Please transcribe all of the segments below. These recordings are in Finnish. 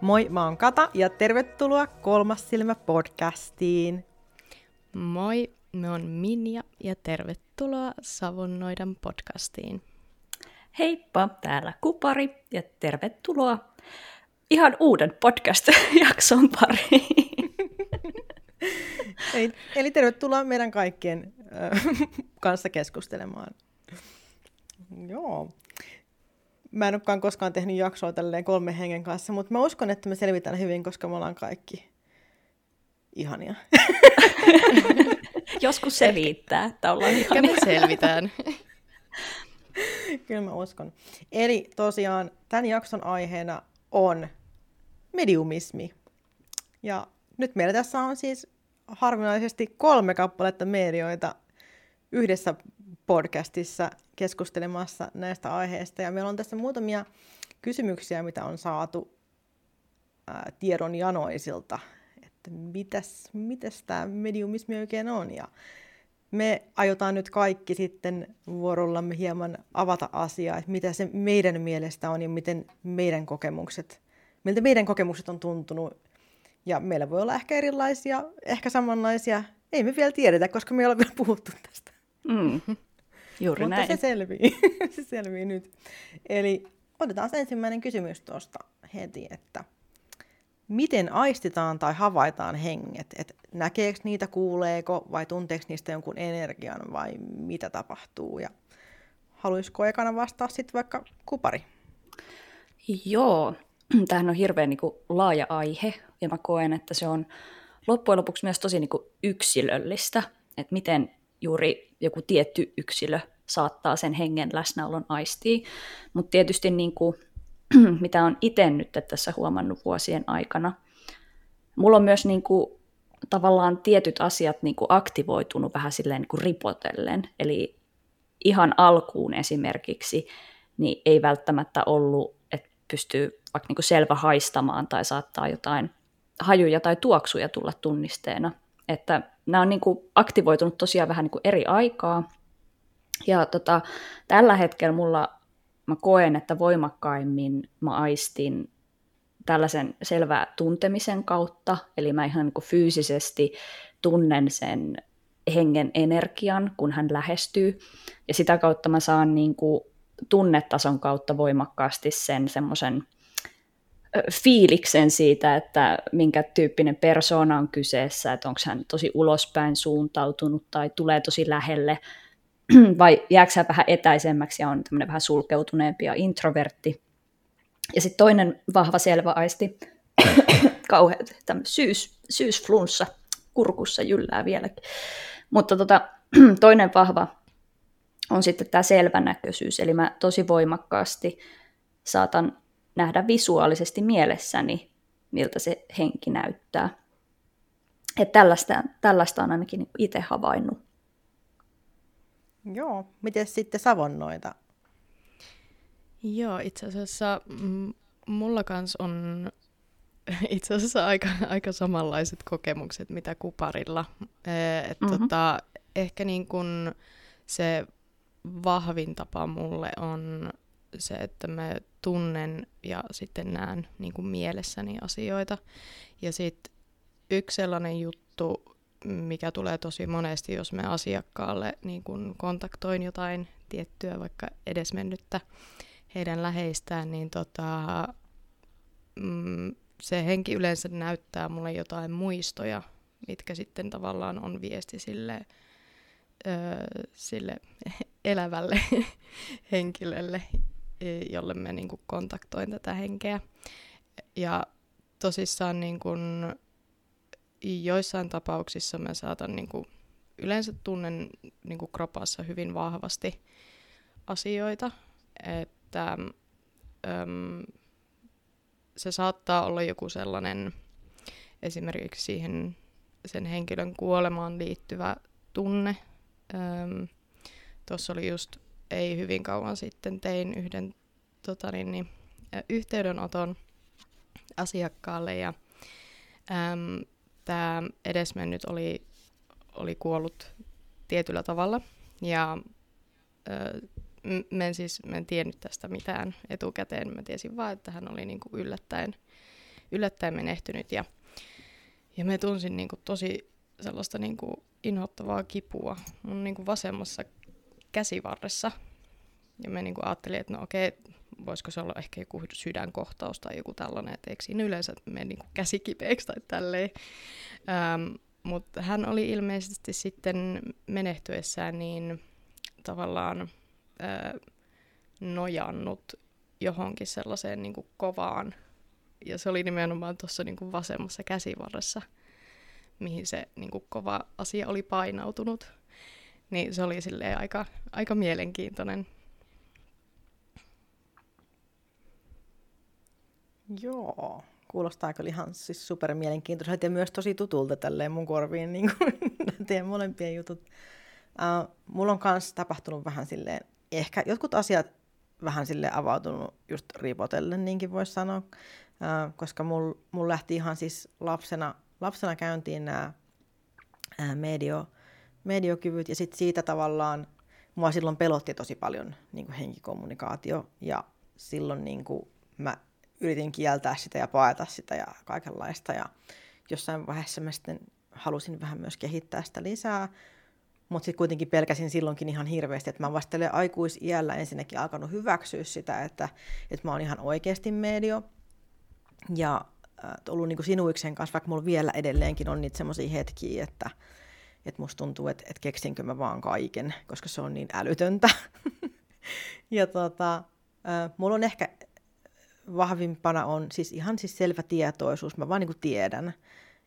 Moi, mä oon Kata ja tervetuloa Kolmas silmä podcastiin. Moi, me on Minja ja tervetuloa Savonnoidan podcastiin. Heippa, täällä Kupari ja tervetuloa ihan uuden podcast-jakson pariin. eli, eli tervetuloa meidän kaikkien äh, kanssa keskustelemaan. Joo. Mä en olekaan koskaan tehnyt jaksoa tälleen kolme hengen kanssa, mutta mä uskon, että me selvitään hyvin, koska me ollaan kaikki ihania. Joskus se riittää, että ollaan ihania. me selvitään. Kyllä mä uskon. Eli tosiaan tämän jakson aiheena on mediumismi. Ja nyt meillä tässä on siis harvinaisesti kolme kappaletta medioita yhdessä podcastissa keskustelemassa näistä aiheista. Ja meillä on tässä muutamia kysymyksiä, mitä on saatu ää, tiedon janoisilta, että mitäs, mitäs tämä mediumismi oikein on. Ja me aiotaan nyt kaikki sitten vuorollamme hieman avata asiaa, että mitä se meidän mielestä on ja miten meidän kokemukset, miltä meidän kokemukset on tuntunut. Ja meillä voi olla ehkä erilaisia, ehkä samanlaisia, ei me vielä tiedetä, koska me ei ole vielä puhuttu tästä. Mm. Juuri Mutta näin. se selvii. se selvii nyt. Eli otetaan ensimmäinen kysymys tuosta heti, että miten aistitaan tai havaitaan henget? Et näkeekö niitä, kuuleeko vai tunteeko niistä jonkun energian vai mitä tapahtuu? Ja haluaisiko ekana vastaa sitten vaikka kupari? Joo, tämähän on hirveän niin kuin, laaja aihe ja mä koen, että se on loppujen lopuksi myös tosi niin kuin, yksilöllistä, että miten juuri joku tietty yksilö saattaa sen hengen läsnäolon aistia. Mutta tietysti niin kuin, mitä on itse nyt tässä huomannut vuosien aikana, mulla on myös niin kuin, tavallaan tietyt asiat niin kuin aktivoitunut vähän silleen niin kuin ripotellen. Eli ihan alkuun esimerkiksi niin ei välttämättä ollut, että pystyy vaikka niin kuin selvä haistamaan tai saattaa jotain hajuja tai tuoksuja tulla tunnisteena. Että nämä on niin kuin aktivoitunut tosiaan vähän niin kuin eri aikaa. Ja tota, tällä hetkellä mulla mä koen, että voimakkaimmin mä aistin tällaisen selvää tuntemisen kautta, eli mä ihan niin fyysisesti tunnen sen hengen energian, kun hän lähestyy, ja sitä kautta mä saan niin kuin tunnetason kautta voimakkaasti sen semmoisen fiiliksen siitä, että minkä tyyppinen persoona on kyseessä, että onko hän tosi ulospäin suuntautunut tai tulee tosi lähelle, vai jääkö hän vähän etäisemmäksi ja on tämmöinen vähän sulkeutuneempi ja introvertti. Ja sitten toinen vahva selvä aisti, kauhean syys, syysflunssa kurkussa jyllää vieläkin. Mutta tota, toinen vahva on sitten tämä selvänäköisyys, eli mä tosi voimakkaasti saatan nähdä visuaalisesti mielessäni, miltä se henki näyttää. Että tällaista, tällaista on ainakin itse havainnut. Joo, miten sitten savonnoita? Joo, itse asiassa mulla kans on itse asiassa aika, aika samanlaiset kokemukset, mitä kuparilla. Et mm-hmm. tota, ehkä niin kun se vahvin tapa mulle on se, että mä tunnen ja sitten näen niin kuin mielessäni asioita. Ja sitten yksi sellainen juttu, mikä tulee tosi monesti, jos me asiakkaalle niin kuin kontaktoin jotain tiettyä, vaikka edesmennyttä heidän läheistään, niin tota, mm, se henki yleensä näyttää mulle jotain muistoja, mitkä sitten tavallaan on viesti sille, ö, sille elävälle henkilölle, jolle me niin kuin kontaktoin tätä henkeä. Ja tosissaan niin kuin, joissain tapauksissa mä saatan niin kuin, yleensä tunnen niin kuin kropassa hyvin vahvasti asioita, että äm, se saattaa olla joku sellainen esimerkiksi siihen sen henkilön kuolemaan liittyvä tunne. Tuossa oli just ei hyvin kauan sitten tein yhden tota niin, niin, yhteydenoton asiakkaalle ja tämä edesmennyt oli, oli kuollut tietyllä tavalla ja ö, mä en siis mä en tiennyt tästä mitään etukäteen. Mä tiesin vaan, että hän oli niinku yllättäen, yllättäen menehtynyt ja, ja mä tunsin niin kuin tosi sellaista niin kuin inhottavaa kipua mun niin kuin vasemmassa käsivarressa. Ja mä niin kuin ajattelin, että no okei, voisiko se olla ehkä joku sydänkohtaus tai joku tällainen, että eikö siinä yleensä mene niin kuin käsikipeäksi tai tälleen. Ähm, mutta hän oli ilmeisesti sitten menehtyessään niin tavallaan ää, nojannut johonkin sellaiseen niin kuin kovaan, ja se oli nimenomaan tuossa niin vasemmassa käsivarressa, mihin se niin kuin kova asia oli painautunut. Niin se oli aika, aika mielenkiintoinen. Joo, kuulostaa kyllä ihan siis super mielenkiintoiselta ja myös tosi tutulta tälleen mun korviin, niin kuin molempien jutut. Uh, mulla on myös tapahtunut vähän silleen, ehkä jotkut asiat vähän sille avautunut just ripotellen, niinkin voisi sanoa, uh, koska mulla mul lähti ihan siis lapsena, lapsena käyntiin nämä medio, mediokyvyt ja sitten siitä tavallaan mua silloin pelotti tosi paljon niin henkikommunikaatio. Ja silloin niin mä yritin kieltää sitä ja paeta sitä ja kaikenlaista. Ja jossain vaiheessa mä sitten halusin vähän myös kehittää sitä lisää, mutta sitten kuitenkin pelkäsin silloinkin ihan hirveästi, että mä vasta aikuisiällä ensinnäkin alkanut hyväksyä sitä, että, että mä oon ihan oikeasti medio. Ja äh, ollut niin sinuiksen kanssa, vaikka mulla vielä edelleenkin on niitä semmoisia hetkiä, että, että musta tuntuu, että, että keksinkö mä vaan kaiken, koska se on niin älytöntä. ja tota, äh, mulla on ehkä vahvimpana on siis ihan siis selvä tietoisuus. Mä vaan niin kuin tiedän,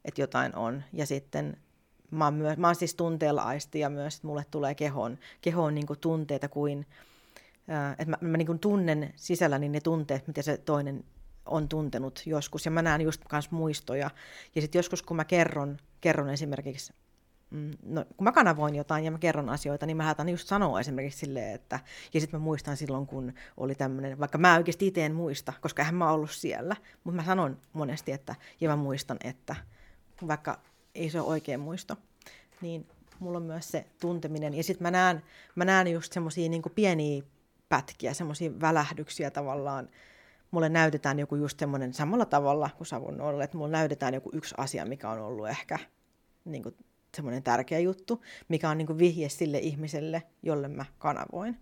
että jotain on. Ja sitten mä oon, myös, mä oon siis tunteella ja myös, että mulle tulee kehoon, kehoon niin kuin tunteita kuin, että mä, mä niin kuin tunnen sisälläni ne tunteet, mitä se toinen on tuntenut joskus. Ja mä näen just myös muistoja. Ja sitten joskus, kun mä kerron, kerron esimerkiksi no, kun mä kanavoin jotain ja mä kerron asioita, niin mä haatan just sanoa esimerkiksi silleen, että, ja sitten mä muistan silloin, kun oli tämmöinen, vaikka mä oikeasti itse en muista, koska eihän mä ollut siellä, mutta mä sanon monesti, että, ja mä muistan, että, vaikka ei se ole oikein muisto, niin mulla on myös se tunteminen, ja sitten mä näen, mä näen just semmoisia niin pieniä pätkiä, semmoisia välähdyksiä tavallaan, mulle näytetään joku just semmoinen samalla tavalla kuin Savun ollut, että mulle näytetään joku yksi asia, mikä on ollut ehkä niin kuin semmoinen tärkeä juttu, mikä on niin vihje sille ihmiselle, jolle mä kanavoin.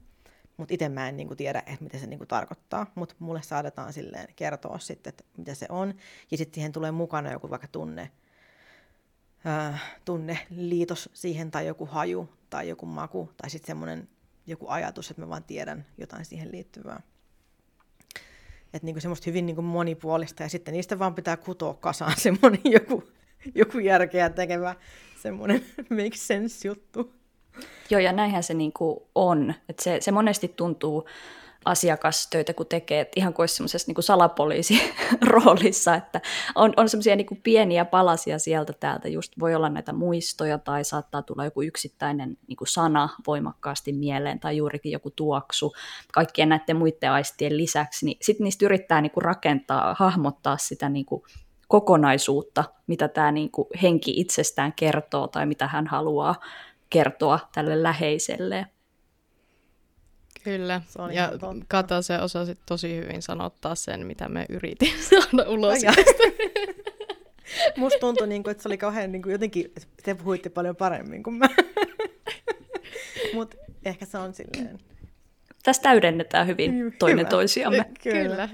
Mutta itse mä en niin kuin tiedä, että mitä se niin kuin tarkoittaa, mutta mulle saadetaan silleen kertoa sitten, että mitä se on. Ja sitten siihen tulee mukana joku vaikka tunne, äh, tunne liitos siihen tai joku haju tai joku maku tai sitten semmoinen joku ajatus, että mä vaan tiedän jotain siihen liittyvää. Että niinku semmoista hyvin niinku monipuolista ja sitten niistä vaan pitää kutoa kasaan semmoinen joku, joku järkeä tekevä semmoinen make sense juttu. Joo, ja näinhän se niinku on. Et se, se monesti tuntuu asiakastöitä, kun tekee, että ihan kuin semmoisessa niin salapoliisi-roolissa, että on, on semmoisia niin pieniä palasia sieltä täältä, just voi olla näitä muistoja tai saattaa tulla joku yksittäinen niin sana voimakkaasti mieleen tai juurikin joku tuoksu kaikkien näiden muiden aistien lisäksi, niin sitten niistä yrittää niin rakentaa, hahmottaa sitä niin kokonaisuutta, mitä tämä niin kuin henki itsestään kertoo tai mitä hän haluaa kertoa tälle läheiselle. Kyllä, se on ja Kata se osasi tosi hyvin sanottaa sen, mitä me yritin saada ulos. Musta tuntui, niin kuin, että se oli kauhean niin kuin jotenkin, että te puhuitte paljon paremmin kuin mä. Mutta ehkä se on silleen. Tässä täydennetään hyvin Hyvä. toinen toisiamme. Kyllä.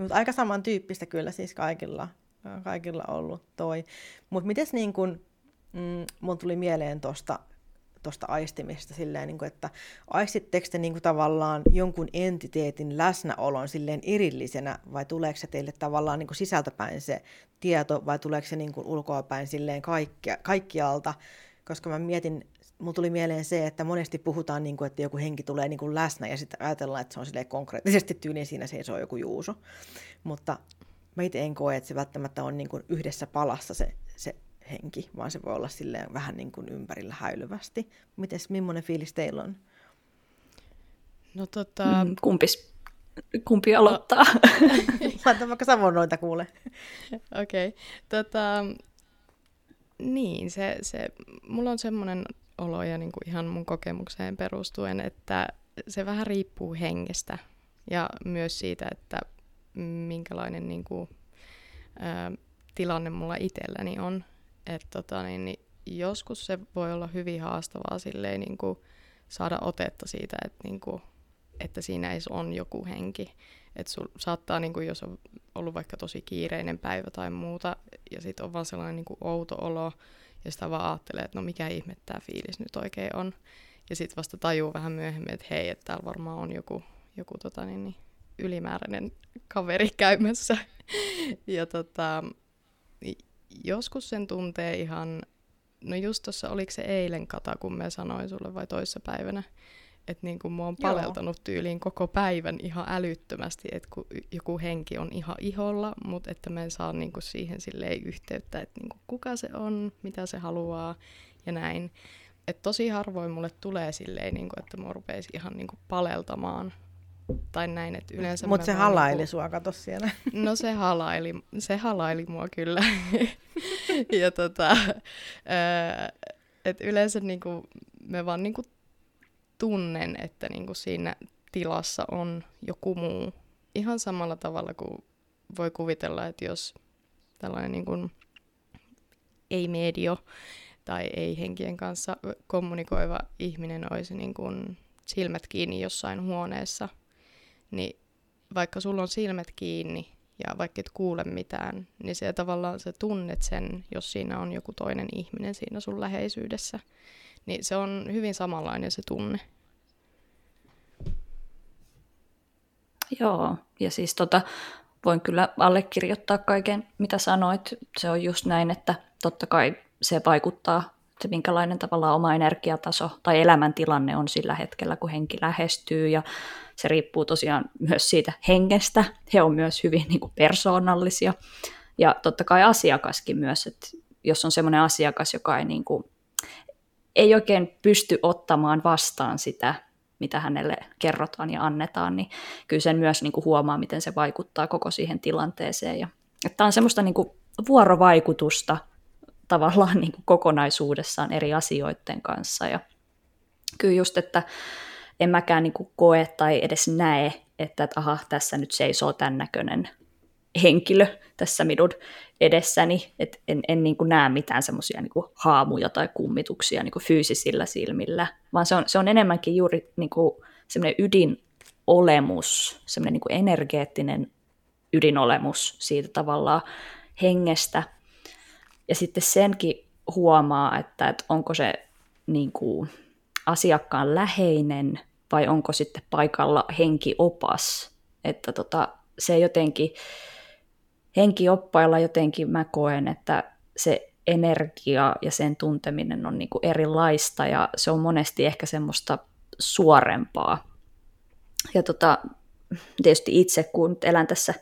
Mutta aika samantyyppistä kyllä siis kaikilla, kaikilla ollut toi. Mutta mites niin kun, mm, mun tuli mieleen tuosta tosta aistimista silleen, niin kun, että aistitteko te niin tavallaan jonkun entiteetin läsnäolon silleen erillisenä vai tuleeko se teille tavallaan niin sisältäpäin se tieto vai tuleeko se niin ulkoapäin silleen kaikkia, kaikkialta? Koska mä mietin mulla tuli mieleen se, että monesti puhutaan, niin kuin, että joku henki tulee niin kuin läsnä ja sitten ajatellaan, että se on sille konkreettisesti tyyliin siinä seisoo joku juuso. Mutta mä itse en koe, että se välttämättä on niin kuin yhdessä palassa se, se henki, vaan se voi olla silleen vähän niin kuin ympärillä häilyvästi. Mites, millainen fiilis teillä on? No tota... Mm, kumpis, kumpi aloittaa? No. Laita vaikka savonnoita kuule. Okei. Okay. Tota, niin, se, se, mulla on semmoinen olo ja niin kuin ihan mun kokemukseen perustuen, että se vähän riippuu hengestä ja myös siitä, että minkälainen niin kuin, ää, tilanne mulla itselläni on. Että tota, niin, niin joskus se voi olla hyvin haastavaa silleen, niin kuin saada otetta siitä, että, niin kuin, että siinä ei on joku henki. Että sul saattaa, niin kuin, jos on ollut vaikka tosi kiireinen päivä tai muuta, ja sitten on vaan sellainen niin kuin outo olo, ja sitä vaan ajattelee, että no mikä ihme tämä fiilis nyt oikein on. Ja sitten vasta tajuu vähän myöhemmin, että hei, että täällä varmaan on joku, joku tota, niin, niin, ylimääräinen kaveri käymässä. ja tota, joskus sen tuntee ihan, no just tuossa, oliko se eilen kata, kun me sanoin sulle vai toissapäivänä, että niin kuin mua on paleltanut Joo. tyyliin koko päivän ihan älyttömästi, että kun joku henki on ihan iholla, mutta että me en saa niin kuin siihen silleen yhteyttä, että niin kuin kuka se on, mitä se haluaa ja näin. Et tosi harvoin mulle tulee silleen, niin kuin, että mua rupeisi ihan niin kuin paleltamaan tai näin, että yleensä... Mutta se halaili niinku... sua, kato siellä. No se halaili, se halaili mua kyllä. ja tota, että yleensä niinku, me vaan niinku tunnen, että niinku siinä tilassa on joku muu. Ihan samalla tavalla kuin voi kuvitella, että jos tällainen niinku, ei-medio tai ei-henkien kanssa kommunikoiva ihminen olisi niin kuin silmät kiinni jossain huoneessa – niin vaikka sulla on silmät kiinni ja vaikka et kuule mitään, niin se tavallaan sä tunnet sen, jos siinä on joku toinen ihminen siinä sun läheisyydessä. Niin se on hyvin samanlainen se tunne. Joo, ja siis tota, voin kyllä allekirjoittaa kaiken, mitä sanoit. Se on just näin, että totta kai se vaikuttaa, se minkälainen tavallaan oma energiataso tai elämäntilanne on sillä hetkellä, kun henki lähestyy. Ja se riippuu tosiaan myös siitä hengestä. He on myös hyvin niin kuin persoonallisia. Ja totta kai asiakaskin myös, että jos on semmoinen asiakas, joka ei, niin kuin, ei oikein pysty ottamaan vastaan sitä, mitä hänelle kerrotaan ja annetaan, niin kyllä sen myös niin kuin huomaa, miten se vaikuttaa koko siihen tilanteeseen. Ja, että tämä on semmoista niin kuin vuorovaikutusta tavallaan niin kuin kokonaisuudessaan eri asioiden kanssa. Ja kyllä just, että en mäkään niin kuin koe tai edes näe, että, että aha, tässä nyt seisoo tämän näköinen henkilö tässä minun edessäni, että en, en niin kuin näe mitään semmoisia niin haamuja tai kummituksia niin kuin fyysisillä silmillä, vaan se on, se on enemmänkin juuri niin kuin semmoinen ydinolemus, semmoinen niin kuin energeettinen ydinolemus siitä tavallaan hengestä. Ja sitten senkin huomaa, että, että onko se niin kuin asiakkaan läheinen vai onko sitten paikalla henkiopas. Että tota, se jotenkin, henkioppailla jotenkin mä koen, että se energia ja sen tunteminen on niin kuin erilaista ja se on monesti ehkä semmoista suorempaa. Ja tota, tietysti itse, kun elän tässä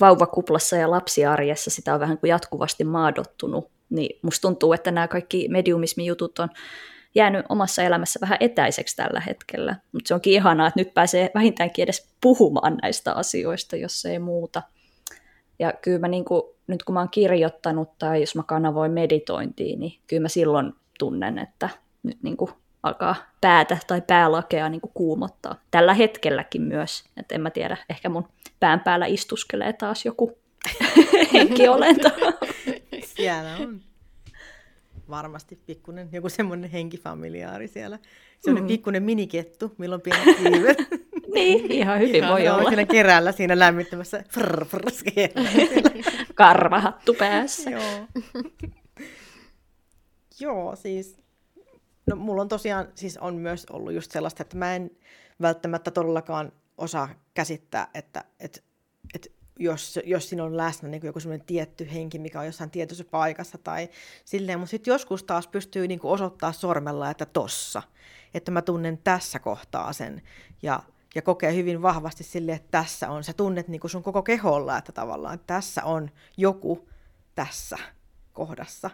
vauvakuplassa ja lapsiarjessa, sitä on vähän kuin jatkuvasti maadottunut, niin musta tuntuu, että nämä kaikki mediumismi-jutut on jäänyt omassa elämässä vähän etäiseksi tällä hetkellä. Mutta se onkin ihanaa, että nyt pääsee vähintäänkin edes puhumaan näistä asioista, jos ei muuta. Ja kyllä mä niin kuin, nyt kun mä oon kirjoittanut tai jos mä kanavoin meditointiin, niin kyllä mä silloin tunnen, että nyt niin kuin alkaa päätä tai päälakea niin kuin kuumottaa. Tällä hetkelläkin myös, että en mä tiedä, ehkä mun pään päällä istuskelee taas joku henkiolento. Siellä on varmasti pikkunen, joku semmoinen henkifamiliaari siellä. Semmoinen mm. pikkunen minikettu, milloin pienet kiivet. niin, ihan hyvin ihan voi olla. Siinä kerällä siinä lämmittämässä frr, frr, Karvahattu päässä. Joo. Joo, siis no, mulla on tosiaan, siis on myös ollut just sellaista, että mä en välttämättä todellakaan osaa käsittää, että, että jos, jos siinä on läsnä niin joku semmoinen tietty henki, mikä on jossain tietyssä paikassa tai silleen, mutta sitten joskus taas pystyy niin kuin osoittaa sormella, että tossa, että mä tunnen tässä kohtaa sen. Ja, ja kokee hyvin vahvasti sille, että tässä on, sä tunnet niin kuin sun koko keholla, että tavallaan että tässä on joku tässä kohdassa.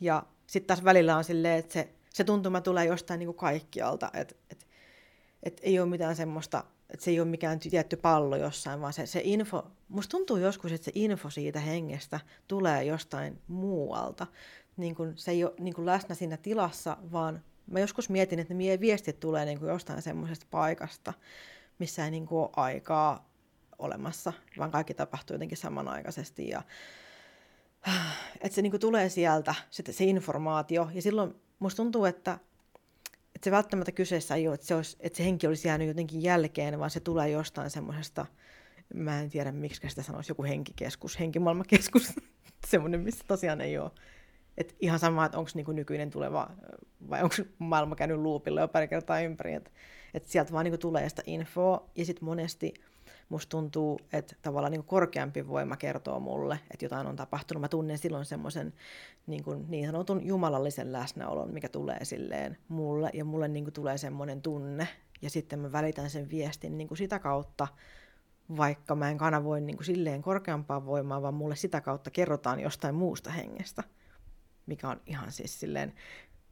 Ja sitten taas välillä on silleen, että se, se tuntuma tulee jostain niin kuin kaikkialta, että et, et ei ole mitään semmoista että se ei ole mikään tietty pallo jossain, vaan se, se info, musta tuntuu joskus, että se info siitä hengestä tulee jostain muualta. Niin kun se ei ole niin kun läsnä siinä tilassa, vaan mä joskus mietin, että ne viestit tulee niin jostain semmoisesta paikasta, missä ei niin ole aikaa olemassa, vaan kaikki tapahtuu jotenkin samanaikaisesti. Ja, että se niinku tulee sieltä, se, se informaatio, ja silloin musta tuntuu, että, että se välttämättä kyseessä ei ole, että se, olisi, että se henki olisi jäänyt jotenkin jälkeen, vaan se tulee jostain semmoisesta, mä en tiedä miksi sitä sanoisi, joku henkikeskus, henkimaailmakeskus, semmoinen, missä tosiaan ei ole. Et ihan sama, että onko niinku nykyinen tuleva vai onko maailma käynyt luupille jo pari kertaa ympäri. Että et sieltä vaan niinku tulee sitä infoa ja sitten monesti musta tuntuu, että tavallaan niin korkeampi voima kertoo mulle, että jotain on tapahtunut. Mä tunnen silloin semmoisen niin, niin sanotun jumalallisen läsnäolon, mikä tulee silleen mulle, ja mulle niin kuin tulee semmoinen tunne, ja sitten mä välitän sen viestin niin kuin sitä kautta, vaikka mä en kanavoi niin kuin silleen korkeampaa voimaa, vaan mulle sitä kautta kerrotaan jostain muusta hengestä, mikä on ihan siis silleen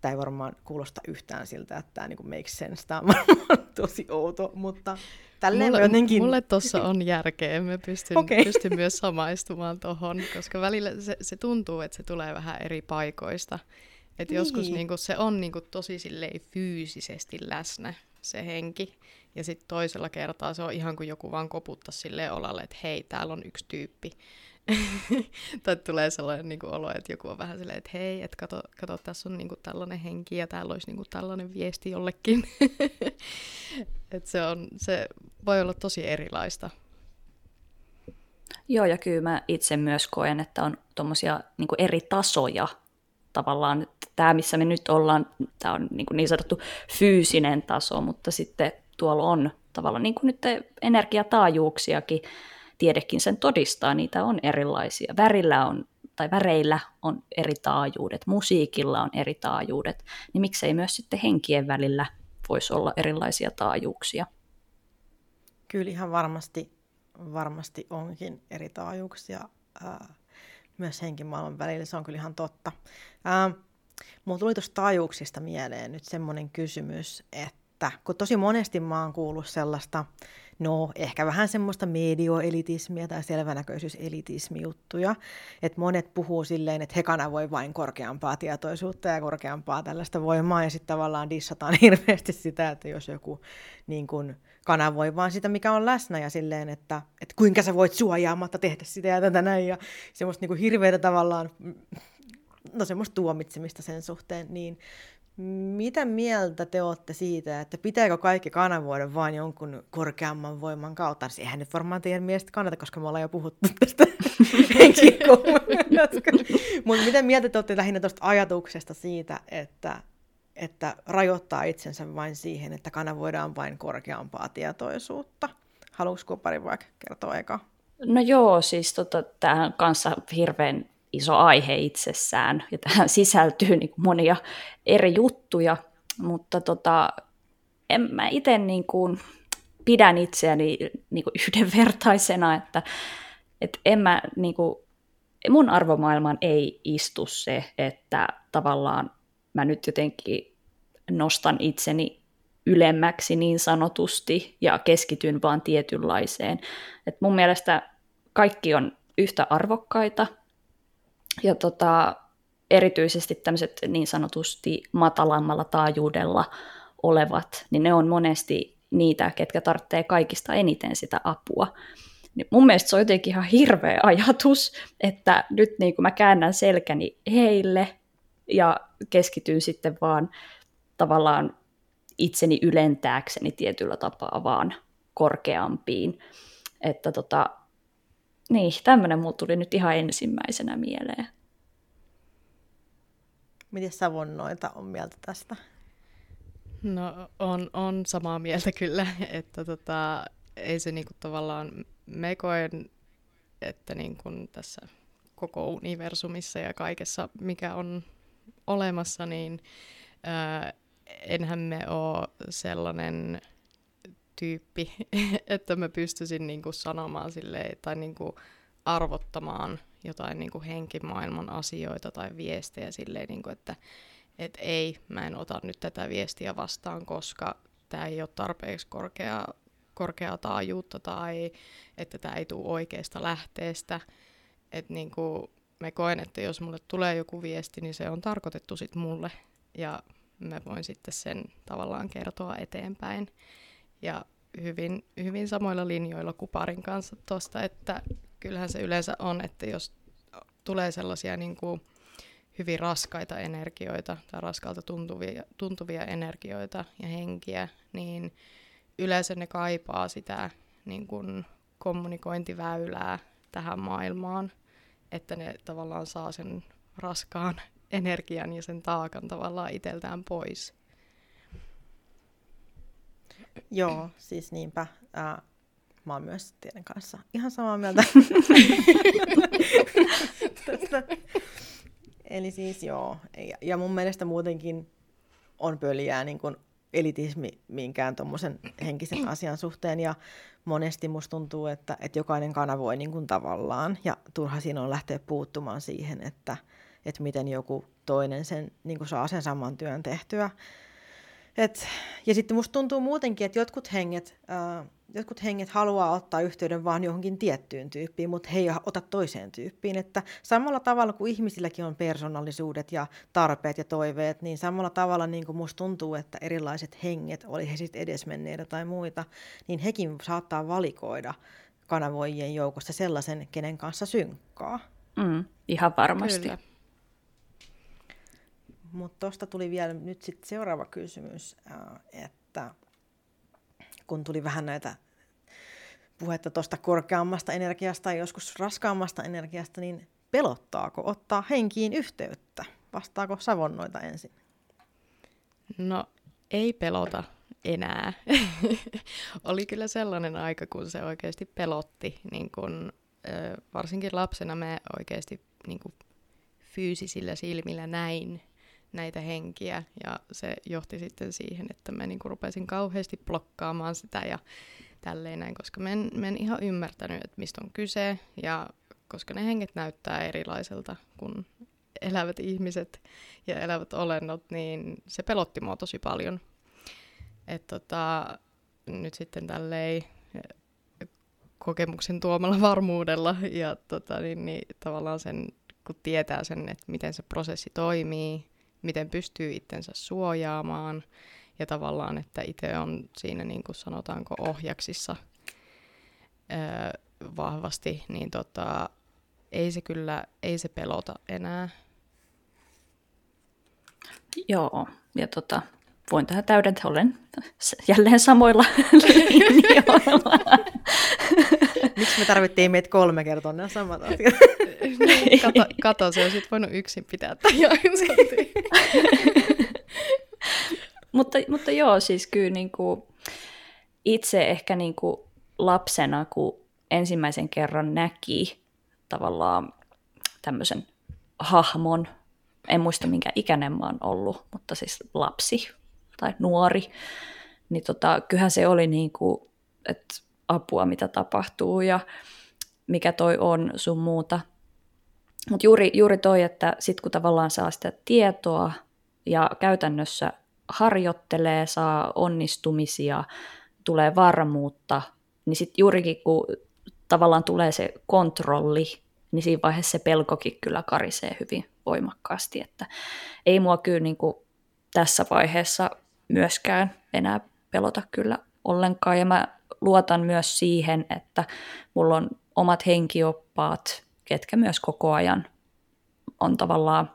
tämä ei varmaan kuulosta yhtään siltä, että tämä niin makes sense. Tämä on varmaan tosi outo, mutta tälleen mulle, jotenkin... Mulle tuossa on järkeä. Mä pystyn, okay. pystyn myös samaistumaan tuohon, koska välillä se, se tuntuu, että se tulee vähän eri paikoista. Että niin. joskus niinku, se on niinku, tosi silleen, fyysisesti läsnä, se henki. Ja sitten toisella kertaa se on ihan kuin joku vaan koputtaa sille olalle, että hei, täällä on yksi tyyppi. tai tulee sellainen niin kuin olo, että joku on vähän silleen, että hei, että kato, kato tässä on niin kuin tällainen henki ja täällä olisi niin kuin tällainen viesti jollekin. että se, on, se voi olla tosi erilaista. Joo, ja kyllä mä itse myös koen, että on tuommoisia niin eri tasoja tavallaan. Tämä, missä me nyt ollaan, tämä on niin, niin sanottu fyysinen taso, mutta sitten tuolla on tavallaan niin kuin nyt energiataajuuksiakin, tiedekin sen todistaa, niitä on erilaisia. Värillä on, tai väreillä on eri taajuudet, musiikilla on eri taajuudet, niin miksei myös sitten henkien välillä voisi olla erilaisia taajuuksia. Kyllä ihan varmasti, varmasti onkin eri taajuuksia myös henkimaailman välillä, se on kyllä ihan totta. Mulla tuli tuosta taajuuksista mieleen nyt semmoinen kysymys, että kun tosi monesti mä oon kuullut sellaista, no ehkä vähän semmoista medioelitismiä tai selvänäköisyyselitismi-juttuja, että monet puhuu silleen, että he kanavoi vain korkeampaa tietoisuutta ja korkeampaa tällaista voimaa, ja sitten tavallaan dissataan hirveästi sitä, että jos joku niin kun, kanavoi vaan sitä, mikä on läsnä, ja silleen, että, että kuinka sä voit suojaamatta tehdä sitä ja tätä näin, ja semmoista niin hirveätä tavallaan no semmoista tuomitsemista sen suhteen, niin mitä mieltä te olette siitä, että pitääkö kaikki kanavoida vain jonkun korkeamman voiman kautta? Siis nyt varmaan teidän mielestä kannata, koska me ollaan jo puhuttu tästä Mutta mitä mieltä te olette lähinnä tuosta ajatuksesta siitä, että, että rajoittaa itsensä vain siihen, että kanavoidaan vain korkeampaa tietoisuutta? Haluaisiko pari vaikka kertoa eka? No joo, siis tota, tähän kanssa hirveän iso aihe itsessään, ja tähän sisältyy niin kuin monia eri juttuja, mutta tota, en mä itse niin kuin pidän itseäni niin kuin yhdenvertaisena, että, että en mä, niin kuin, mun arvomaailman ei istu se, että tavallaan mä nyt jotenkin nostan itseni ylemmäksi niin sanotusti ja keskityn vaan tietynlaiseen. Et mun mielestä kaikki on yhtä arvokkaita ja tota, erityisesti tämmöiset niin sanotusti matalammalla taajuudella olevat, niin ne on monesti niitä, ketkä tarvitsee kaikista eniten sitä apua. Niin mun mielestä se on jotenkin ihan hirveä ajatus, että nyt niin kuin mä käännän selkäni heille ja keskityn sitten vaan tavallaan itseni ylentääkseni tietyllä tapaa vaan korkeampiin. Että tota, niin, tämmöinen muut tuli nyt ihan ensimmäisenä mieleen. Miten Savonnoita on mieltä tästä? No on, on samaa mieltä kyllä, että tota, ei se niinku tavallaan, me koen, että niinku tässä koko universumissa ja kaikessa, mikä on olemassa, niin ää, enhän me ole sellainen tyyppi, että mä pystyisin niinku sanomaan silleen, tai niinku arvottamaan jotain niinku henkimaailman asioita tai viestejä silleen, niinku, että et ei, mä en ota nyt tätä viestiä vastaan, koska tämä ei ole tarpeeksi korkea, korkeaa taajuutta tai että tämä ei tule oikeasta lähteestä. Että niinku, mä koen, että jos mulle tulee joku viesti, niin se on tarkoitettu sit mulle ja mä voin sitten sen tavallaan kertoa eteenpäin. Ja hyvin, hyvin samoilla linjoilla Kuparin kanssa tuosta, että kyllähän se yleensä on, että jos tulee sellaisia niin kuin, hyvin raskaita energioita tai raskaalta tuntuvia, tuntuvia energioita ja henkiä, niin yleensä ne kaipaa sitä niin kuin, kommunikointiväylää tähän maailmaan, että ne tavallaan saa sen raskaan energian ja sen taakan tavallaan itseltään pois. Joo, siis niinpä. Ää, mä oon myös teidän kanssa ihan samaa mieltä. Eli siis joo, ja, ja mun mielestä muutenkin on pöliää niin kuin elitismi minkään tuommoisen henkisen asian suhteen, ja monesti musta tuntuu, että, että jokainen kanavoi niin kuin tavallaan, ja turha siinä on lähteä puuttumaan siihen, että, että miten joku toinen sen, niin kuin saa sen saman työn tehtyä. Et, ja sitten musta tuntuu muutenkin, että jotkut henget, äh, jotkut henget haluaa ottaa yhteyden vaan johonkin tiettyyn tyyppiin, mutta he ei ota toiseen tyyppiin. Että samalla tavalla kuin ihmisilläkin on persoonallisuudet ja tarpeet ja toiveet, niin samalla tavalla niin kuin musta tuntuu, että erilaiset henget, oli he sitten edesmenneitä tai muita, niin hekin saattaa valikoida kanavoijien joukosta sellaisen, kenen kanssa synkkaa. Mm, ihan varmasti. Kyllä. Mutta tuosta tuli vielä nyt sitten seuraava kysymys, että kun tuli vähän näitä puhetta tuosta korkeammasta energiasta ja joskus raskaammasta energiasta, niin pelottaako ottaa henkiin yhteyttä? Vastaako savonnoita ensin? No ei pelota enää. Oli kyllä sellainen aika, kun se oikeasti pelotti. Niin kun, varsinkin lapsena me oikeasti niin kun, fyysisillä silmillä näin näitä henkiä ja se johti sitten siihen, että mä niin rupesin kauheasti blokkaamaan sitä ja tälleen näin, koska mä en, mä en ihan ymmärtänyt, että mistä on kyse ja koska ne henget näyttää erilaiselta kuin elävät ihmiset ja elävät olennot, niin se pelotti mua tosi paljon. Et tota, nyt sitten tälleen kokemuksen tuomalla varmuudella ja tota, niin, niin, tavallaan sen, kun tietää sen, että miten se prosessi toimii, miten pystyy itsensä suojaamaan ja tavallaan, että itse on siinä niin kuin sanotaanko ohjaksissa öö, vahvasti, niin tota, ei se kyllä, ei se pelota enää. Joo, ja tota, voin tähän täydentää, olen jälleen samoilla linjoilla. Miksi me tarvittiin meitä kolme kertaa? Nämä samat asiat? Niin, kato, kato, se olisi voinut yksin pitää tämän mutta, mutta joo, siis kyllä niin kuin itse ehkä niin kuin lapsena, kun ensimmäisen kerran näki tavallaan tämmöisen hahmon, en muista minkä ikäinen mä oon ollut, mutta siis lapsi tai nuori, niin tota, kyllähän se oli niin kuin, että apua mitä tapahtuu ja mikä toi on sun muuta. Mutta juuri, juuri toi, että sitten kun tavallaan saa sitä tietoa ja käytännössä harjoittelee, saa onnistumisia, tulee varmuutta, niin sitten juurikin kun tavallaan tulee se kontrolli, niin siinä vaiheessa se pelkokin kyllä karisee hyvin voimakkaasti, että ei mua kyllä niin kuin tässä vaiheessa myöskään enää pelota kyllä ollenkaan, ja mä luotan myös siihen, että mulla on omat henkioppaat, ketkä myös koko ajan on tavallaan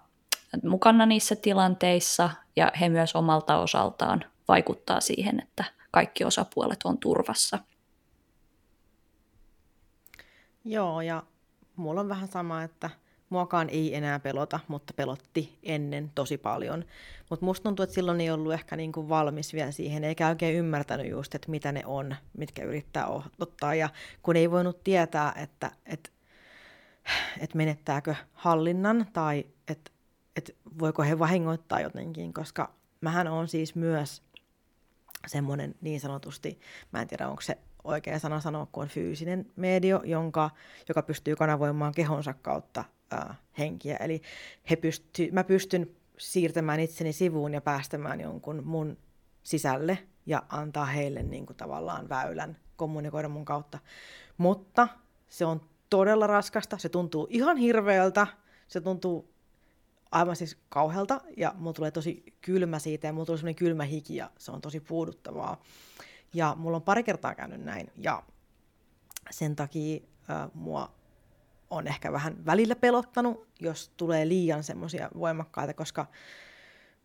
mukana niissä tilanteissa ja he myös omalta osaltaan vaikuttaa siihen, että kaikki osapuolet on turvassa. Joo, ja mulla on vähän sama, että muakaan ei enää pelota, mutta pelotti ennen tosi paljon. Mutta musta tuntuu, että silloin ei ollut ehkä niinku valmis vielä siihen, eikä oikein ymmärtänyt just, että mitä ne on, mitkä yrittää ottaa. Ja kun ei voinut tietää, että, että, että menettääkö hallinnan tai että, että voiko he vahingoittaa jotenkin, koska mähän on siis myös semmoinen niin sanotusti, mä en tiedä onko se oikea sana sanoa, kun on fyysinen medio, jonka, joka pystyy kanavoimaan kehonsa kautta ää, henkiä. Eli he pysty, mä pystyn siirtämään itseni sivuun ja päästämään jonkun mun sisälle ja antaa heille niin kuin, tavallaan väylän kommunikoida mun kautta. Mutta se on todella raskasta, se tuntuu ihan hirveältä, se tuntuu aivan siis kauhealta ja mulla tulee tosi kylmä siitä ja mulla tulee semmoinen kylmä hiki ja se on tosi puuduttavaa. Ja mulla on pari kertaa käynyt näin ja sen takia äh, mua on ehkä vähän välillä pelottanut, jos tulee liian semmoisia voimakkaita, koska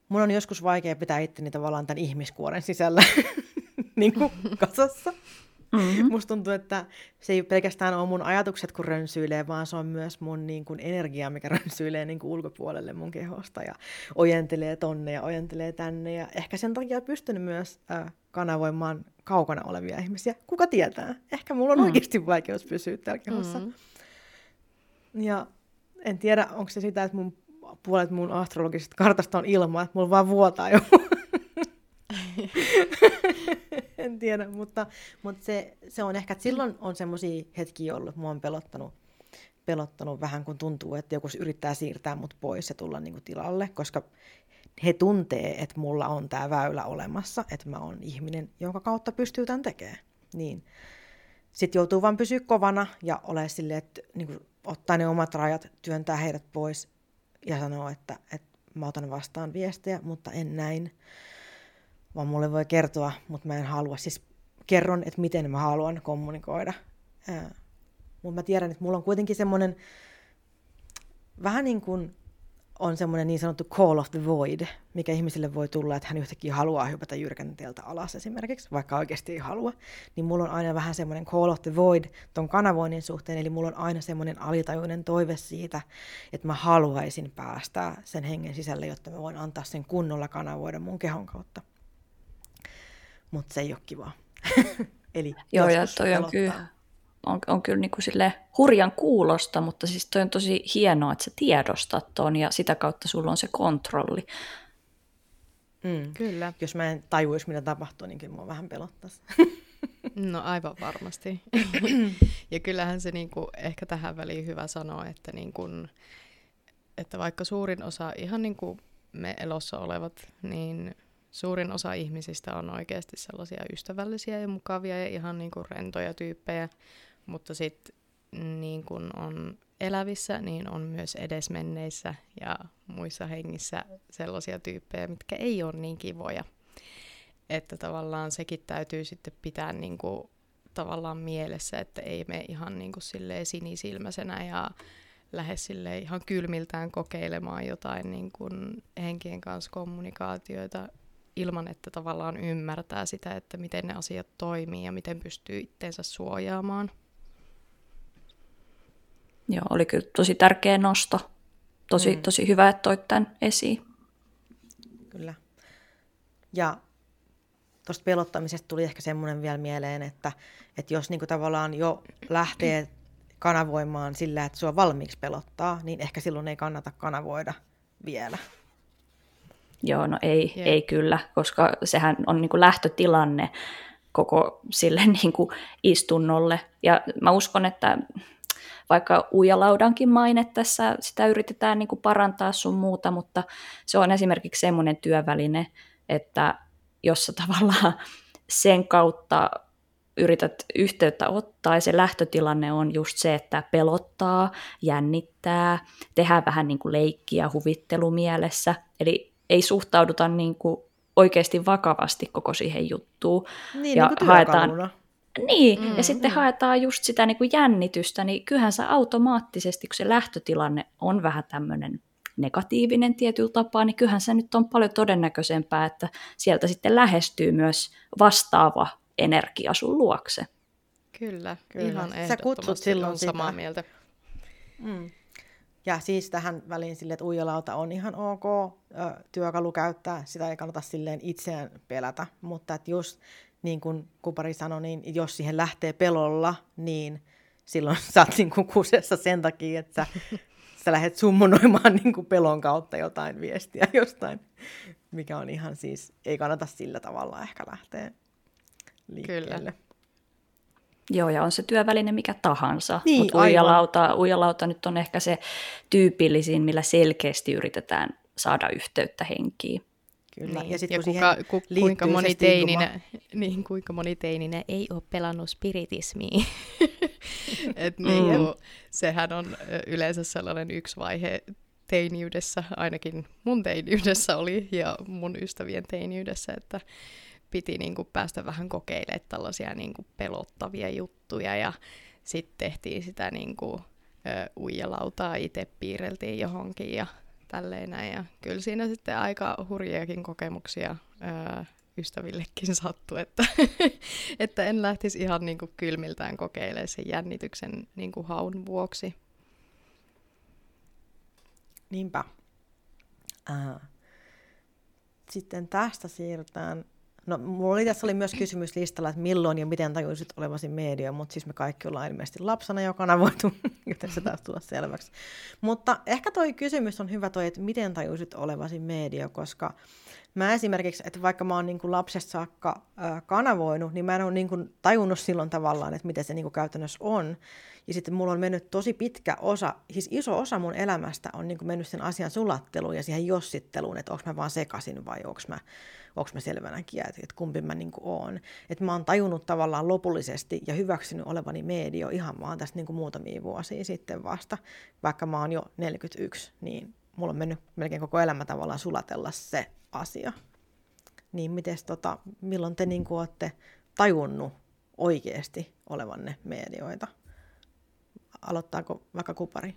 mun on joskus vaikea pitää itteni tavallaan tämän ihmiskuoren sisällä niin kuin kasassa. Mm-hmm. Musta tuntuu, että se ei pelkästään ole mun ajatukset, kun rönsyilee, vaan se on myös mun niin kuin, energia, mikä rönsyilee niin kuin, ulkopuolelle mun kehosta ja ojentelee tonne ja ojentelee tänne. Ja ehkä sen takia pystynyt myös äh, kanavoimaan kaukana olevia ihmisiä. Kuka tietää? Ehkä mulla on mm. oikeasti vaikeus pysyä täällä kehossa. Mm. Ja en tiedä, onko se sitä, että mun puolet mun astrologisesta kartasta on ilmaa, että mulla vaan vuotaa jo. en tiedä, mutta, mutta se, se on ehkä, että silloin on semmoisia hetkiä ollut, että mua on pelottanut, pelottanut vähän, kun tuntuu, että joku yrittää siirtää mut pois ja tulla niin kuin tilalle, koska he tuntee, että mulla on tämä väylä olemassa, että mä oon ihminen, jonka kautta pystyy tämän tekemään. Niin. Sitten joutuu vaan pysyä kovana ja ole silleen, että niin kuin, ottaa ne omat rajat, työntää heidät pois ja sanoo, että, että mä otan vastaan viestejä, mutta en näin, vaan mulle voi kertoa, mutta mä en halua. Siis kerron, että miten mä haluan kommunikoida. mutta mä tiedän, että mulla on kuitenkin semmoinen vähän niin kuin on semmoinen niin sanottu call of the void, mikä ihmisille voi tulla, että hän yhtäkkiä haluaa hypätä jyrkänteeltä alas esimerkiksi, vaikka oikeasti ei halua, niin mulla on aina vähän semmoinen call of the void ton kanavoinnin suhteen, eli mulla on aina semmoinen alitajuinen toive siitä, että mä haluaisin päästä sen hengen sisälle, jotta mä voin antaa sen kunnolla kanavoida mun kehon kautta. Mutta se ei ole kivaa. eli Joo, ja toi on kyllä on, on kyllä niin kuin sille hurjan kuulosta, mutta siis toi on tosi hienoa, että sä tiedostat ton ja sitä kautta sulla on se kontrolli. Mm. Kyllä. Jos mä en tajuisi, mitä tapahtuu, niin kyllä mua vähän pelottaisi. No aivan varmasti. ja kyllähän se niin kuin, ehkä tähän väliin hyvä sanoa, että, niin kuin, että vaikka suurin osa, ihan niin kuin me elossa olevat, niin suurin osa ihmisistä on oikeasti sellaisia ystävällisiä ja mukavia ja ihan niin kuin rentoja tyyppejä, mutta sitten niin kun on elävissä, niin on myös edesmenneissä ja muissa hengissä sellaisia tyyppejä, mitkä ei ole niin kivoja. Että tavallaan sekin täytyy sitten pitää niin kuin, tavallaan mielessä, että ei me ihan niin kuin silleen sinisilmäisenä ja lähde sille ihan kylmiltään kokeilemaan jotain niin kuin henkien kanssa kommunikaatioita ilman, että tavallaan ymmärtää sitä, että miten ne asiat toimii ja miten pystyy itteensä suojaamaan. Joo, oli kyllä tosi tärkeä nosto. Tosi, mm. tosi hyvä, että toit tämän esiin. Kyllä. Ja tuosta pelottamisesta tuli ehkä semmoinen vielä mieleen, että, että jos niinku tavallaan jo lähtee kanavoimaan sillä, että sua valmiiksi pelottaa, niin ehkä silloin ei kannata kanavoida vielä. Joo, no ei, yeah. ei kyllä, koska sehän on niin kuin lähtötilanne koko sille niin kuin istunnolle. Ja mä uskon, että vaikka uijalaudankin maine tässä, sitä yritetään niin kuin parantaa sun muuta, mutta se on esimerkiksi semmoinen työväline, että jossa tavallaan sen kautta yrität yhteyttä ottaa. Ja se lähtötilanne on just se, että pelottaa, jännittää, tehdään vähän niin kuin leikkiä huvittelumielessä, eli ei suhtauduta niin kuin oikeasti vakavasti koko siihen juttuun. Niin, ja niin haetaan, niin, mm-hmm. ja sitten haetaan just sitä niin kuin jännitystä, niin kyllähän se automaattisesti, kun se lähtötilanne on vähän tämmöinen negatiivinen tietyllä tapaa, niin kyllähän se nyt on paljon todennäköisempää, että sieltä sitten lähestyy myös vastaava energia sun luokse. Kyllä, Kyllä. ihan Sä kutsut silloin samaa sitä. mieltä. Mm. Ja siis tähän väliin sille, että uijalauta on ihan ok ö, työkalu käyttää, sitä ei kannata silleen itseään pelätä, mutta että just niin kuin Kupari sanoi, niin jos siihen lähtee pelolla, niin silloin sä oot niin kuin kusessa sen takia, että sä, sä lähdet summonoimaan niin kuin pelon kautta jotain viestiä jostain, mikä on ihan siis, ei kannata sillä tavalla ehkä lähteä liikkeelle. Kyllä. Joo, ja on se työväline mikä tahansa, niin, mutta uijalauta, uijalauta nyt on ehkä se tyypillisin, millä selkeästi yritetään saada yhteyttä henkiin. Kyllä. Niin. Ja, sit, ja kuka, ku, kuinka, moni teininä, niin, kuinka moni teininä ei ole pelannut spiritismiä. Et niin, mm. sehän on yleensä sellainen yksi vaihe teiniydessä, ainakin mun teiniydessä oli ja mun ystävien teiniydessä, että piti niin kuin päästä vähän kokeilemaan tällaisia niin kuin pelottavia juttuja ja sitten tehtiin sitä niin kuin ö, uijalautaa itse piirreltiin johonkin ja tälleen näin. Ja kyllä siinä sitten aika hurjiakin kokemuksia ö, ystävillekin sattu, että, että en lähtisi ihan niin kuin kylmiltään kokeilemaan sen jännityksen niin kuin haun vuoksi. Niinpä. Äh. Sitten tästä siirrytään No, mulla oli tässä oli myös kysymys listalla, että milloin ja miten tajuisit olevasi media, mutta siis me kaikki ollaan ilmeisesti lapsena jo kanavoitu, joten se taas tulla selväksi. Mutta ehkä toi kysymys on hyvä toi, että miten tajuisit olevasi media, koska mä esimerkiksi, että vaikka mä oon niin kuin lapsesta saakka kanavoinut, niin mä en ole niin kuin tajunnut silloin tavallaan, että miten se niin kuin käytännössä on. Ja sitten mulla on mennyt tosi pitkä osa, siis iso osa mun elämästä on niin kuin mennyt sen asian sulatteluun ja siihen jossitteluun, että onko mä vaan sekasin vai onko mä, onko mä selvänäkin, että, että kumpi mä niin oon. Että mä oon tajunnut tavallaan lopullisesti ja hyväksynyt olevani medio ihan vaan tästä niin kuin muutamia vuosia sitten vasta, vaikka mä oon jo 41, niin mulla on mennyt melkein koko elämä tavallaan sulatella se asia. Niin mites, tota, milloin te niin olette tajunnut oikeasti olevanne medioita? Aloittaako vaikka kupari?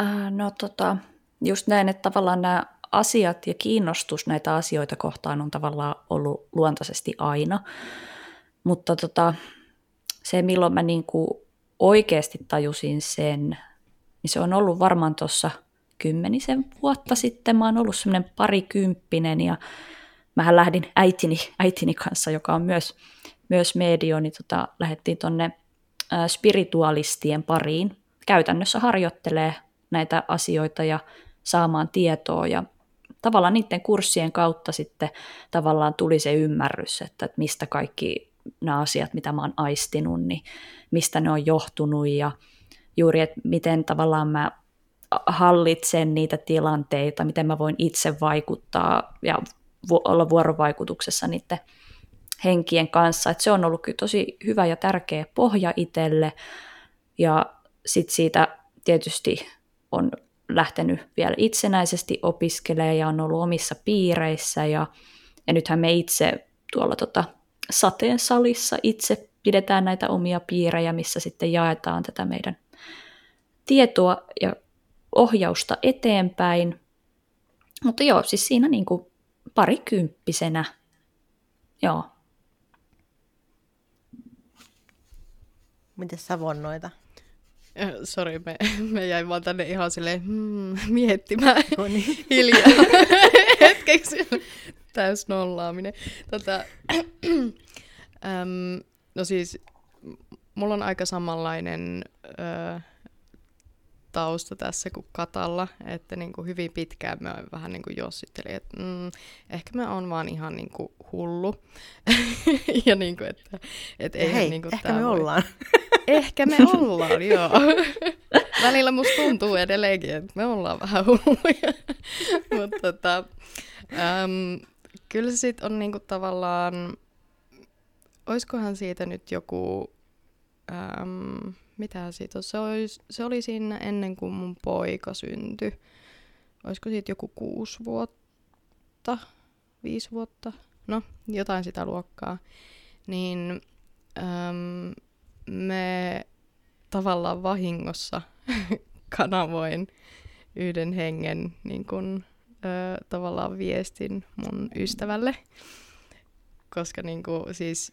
Äh, no tota, just näin, että tavallaan nämä asiat ja kiinnostus näitä asioita kohtaan on tavallaan ollut luontaisesti aina. Mutta tota, se, milloin mä niin kuin oikeasti tajusin sen, niin se on ollut varmaan tuossa kymmenisen vuotta sitten. Mä oon ollut semmoinen parikymppinen ja mähän lähdin äitini, äitini kanssa, joka on myös, myös medio, niin tota, lähdettiin tuonne spiritualistien pariin. Käytännössä harjoittelee näitä asioita ja saamaan tietoa ja tavallaan niiden kurssien kautta sitten tavallaan tuli se ymmärrys, että, että mistä kaikki nämä asiat, mitä mä oon aistinut, niin mistä ne on johtunut ja juuri, että miten tavallaan mä hallitsen niitä tilanteita, miten mä voin itse vaikuttaa ja olla vuorovaikutuksessa niiden henkien kanssa. Et se on ollut kyllä tosi hyvä ja tärkeä pohja itselle. Ja sitten siitä tietysti on lähtenyt vielä itsenäisesti opiskelemaan ja on ollut omissa piireissä. Ja, ja nythän me itse tuolla tota, sateen salissa itse pidetään näitä omia piirejä, missä sitten jaetaan tätä meidän tietoa ja ohjausta eteenpäin. Mutta joo, siis siinä niin kuin parikymppisenä, joo. Miten sä noita? Sori, me, me jäin vaan tänne ihan silleen hmm, miettimään no niin. hiljaa hetkeksi. Täys nollaaminen. Tota, äm, no siis, mulla on aika samanlainen ö, tausta tässä kuin Katalla, että niin kuin hyvin pitkään mä vähän niin kuin jossittelin, että mm, ehkä mä oon vaan ihan niin kuin hullu. ja niin kuin, että, että ei hei, niin kuin ehkä me voi. ollaan. ehkä me ollaan, joo. Välillä musta tuntuu edelleenkin, että me ollaan vähän hulluja. Mutta tota, äm, kyllä se sitten on niinku tavallaan, oiskohan siitä nyt joku... Äm, mitä siitä on? Se, se oli siinä ennen kuin mun poika syntyi. Olisiko siitä joku kuusi vuotta, viisi vuotta, no jotain sitä luokkaa. Niin äm, me tavallaan vahingossa kanavoin yhden hengen niin kun, ö, tavallaan viestin mun ystävälle. Koska niin kuin, siis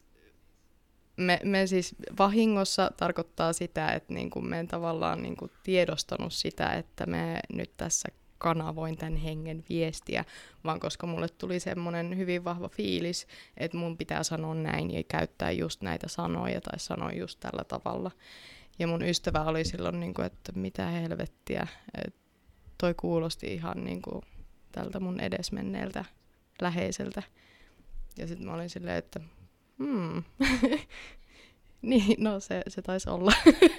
me, me siis vahingossa tarkoittaa sitä, että niin kuin me en tavallaan niin kuin tiedostanut sitä, että me nyt tässä kanavoin tämän hengen viestiä, vaan koska mulle tuli semmoinen hyvin vahva fiilis, että mun pitää sanoa näin ja käyttää just näitä sanoja tai sanoa just tällä tavalla. Ja mun ystävä oli silloin, niin kuin, että mitä helvettiä, että toi kuulosti ihan niin kuin tältä mun edesmenneeltä läheiseltä. Ja sitten mä olin silleen, että hmm. niin, no se, se taisi olla.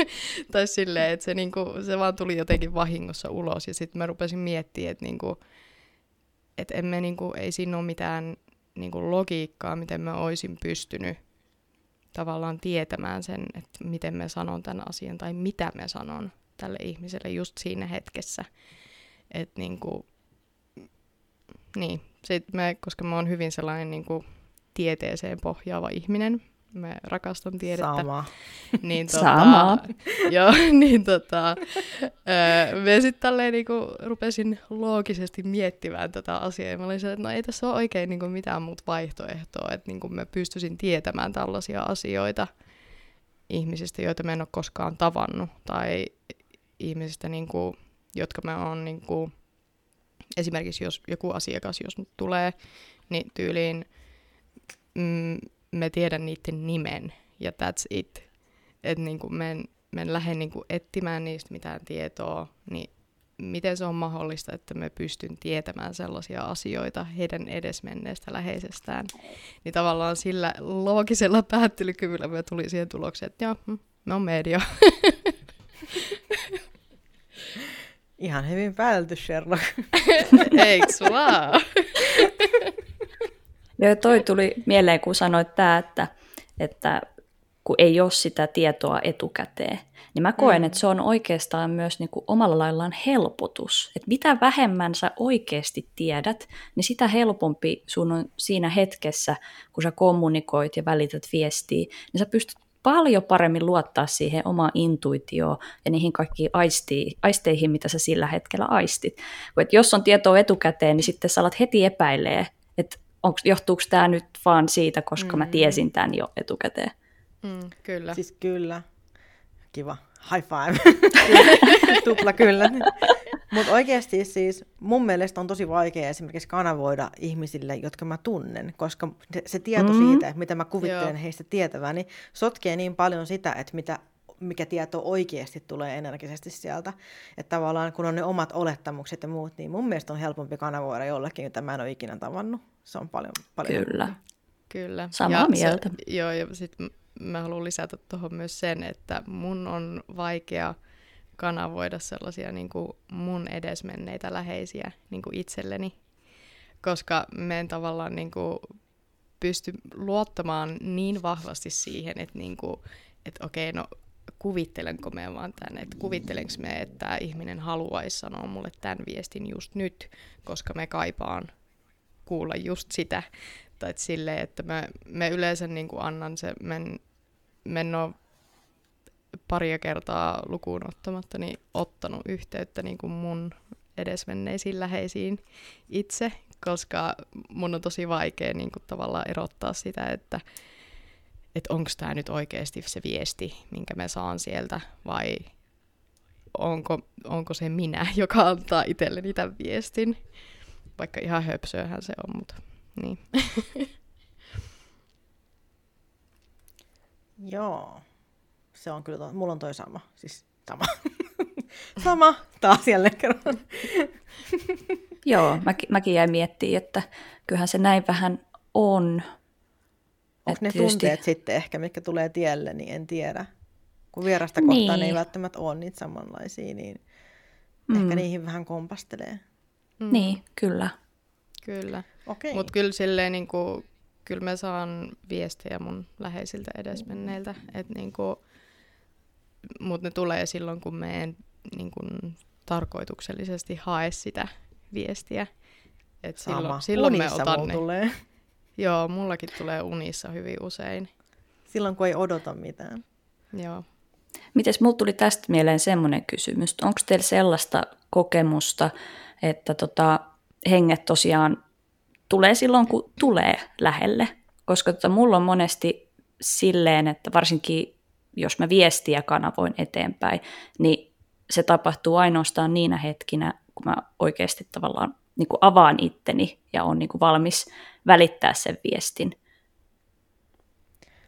tai silleen, että se, niinku, se vaan tuli jotenkin vahingossa ulos. Ja sitten mä rupesin miettimään, että niinku, et emme, niinku, ei siinä ole mitään niinku, logiikkaa, miten mä olisin pystynyt tavallaan tietämään sen, että miten mä sanon tämän asian tai mitä mä sanon tälle ihmiselle just siinä hetkessä. Että niinku, niin, sit mä, koska mä oon hyvin sellainen niinku, tieteeseen pohjaava ihminen, Mä rakastan tiedettä. Sama. Niin, tota, Sama. Joo, niin tota, öö, me sitten tälleen niinku rupesin loogisesti miettimään tätä asiaa, ja mä olin se, että no ei tässä ole oikein niinku mitään muuta vaihtoehtoa, että niinku mä pystyisin tietämään tällaisia asioita ihmisistä, joita mä en ole koskaan tavannut, tai ihmisistä, niinku, jotka mä oon niinku, esimerkiksi jos joku asiakas, jos nyt tulee, niin tyyliin mm, me tiedän niiden nimen, ja that's it. Että niinku mä en, mä en lähde niinku etsimään niistä mitään tietoa, niin miten se on mahdollista, että me pystyn tietämään sellaisia asioita heidän edesmenneestä läheisestään. Niin tavallaan sillä loogisella päättelykyvyllä me tuli siihen tulokseen, että joo, mm, me on media. Ihan hyvin päätelty, Sherlock. Eiks vaan? Joo, toi tuli mieleen, kun sanoit tämä, että, että kun ei ole sitä tietoa etukäteen, niin mä koen, mm. että se on oikeastaan myös niin kuin omalla laillaan helpotus. Että mitä vähemmän sä oikeasti tiedät, niin sitä helpompi sun on siinä hetkessä, kun sä kommunikoit ja välität viestiä, niin sä pystyt paljon paremmin luottaa siihen omaan intuitioon ja niihin kaikkiin aistiin, aisteihin, mitä sä sillä hetkellä aistit. Et jos on tietoa etukäteen, niin sitten sä alat heti epäilee, että onks, johtuuko tämä nyt vaan siitä, koska mm. mä tiesin tämän jo etukäteen. Mm, kyllä. Siis kyllä. Kiva. High five. Tupla kyllä. Mutta oikeasti siis mun mielestä on tosi vaikea esimerkiksi kanavoida ihmisille, jotka mä tunnen, koska se tieto mm. siitä, että mitä mä kuvittelen Joo. heistä tietävän, niin sotkee niin paljon sitä, että mitä mikä tieto oikeasti tulee energisesti sieltä. Että tavallaan kun on ne omat olettamukset ja muut, niin mun mielestä on helpompi kanavoida jollekin, jota mä en ole ikinä tavannut. Se on paljon, paljon Kyllä. Kyllä. Samaa ja mieltä. Se, joo, ja sitten mä haluan lisätä tuohon myös sen, että mun on vaikea kanavoida sellaisia niin kuin mun edesmenneitä läheisiä niin kuin itselleni, koska me en tavallaan niin kuin pysty luottamaan niin vahvasti siihen, että, niin kuin, että okei, no kuvittelenko me vaan tämän, että kuvittelenko me, että tämä ihminen haluaisi sanoa mulle tämän viestin just nyt, koska me kaipaan kuulla just sitä. Tai silleen, että mä, mä yleensä niin kuin annan se, mä en, mä en ole paria kertaa lukuun ottamatta niin ottanut yhteyttä niin kuin mun edesmenneisiin läheisiin itse, koska mun on tosi vaikea niin kuin tavallaan erottaa sitä, että että onko tämä nyt oikeasti se viesti, minkä mä saan sieltä, vai onko, onko se minä, joka antaa itselleni tämän viestin. Vaikka ihan höpsöähän se on, mutta niin. Joo, se on kyllä, to- mulla on toi sama, siis sama. sama, taas jälleen kerran. Joo, mäkin, mäkin jäin miettimään, että kyllähän se näin vähän on. Onko ne tietysti... tunteet sitten ehkä, mitkä tulee tielle, niin en tiedä. Kun vierasta niin. kohtaan ne ei välttämättä ole niitä samanlaisia, niin mm. ehkä niihin vähän kompastelee. Mm. Niin, kyllä. Kyllä. Okay. Mutta kyllä silleen niin kuin, kyllä mä saan viestejä mun läheisiltä edesmenneiltä, että niin kuin, mutta ne tulee silloin, kun me en niin kuin, tarkoituksellisesti hae sitä viestiä. Et Sama. silloin, silloin me otan ne. tulee. Joo, mullakin tulee unissa hyvin usein. Silloin, kun ei odota mitään. Joo. Mites mulla tuli tästä mieleen semmoinen kysymys, onko teillä sellaista kokemusta, että tota, henget tosiaan tulee silloin, kun tulee lähelle? Koska tota, mulla on monesti silleen, että varsinkin jos mä viestiä kanavoin eteenpäin, niin se tapahtuu ainoastaan niinä hetkinä, kun mä oikeasti tavallaan niin kuin avaan itteni ja on niin kuin valmis välittää sen viestin.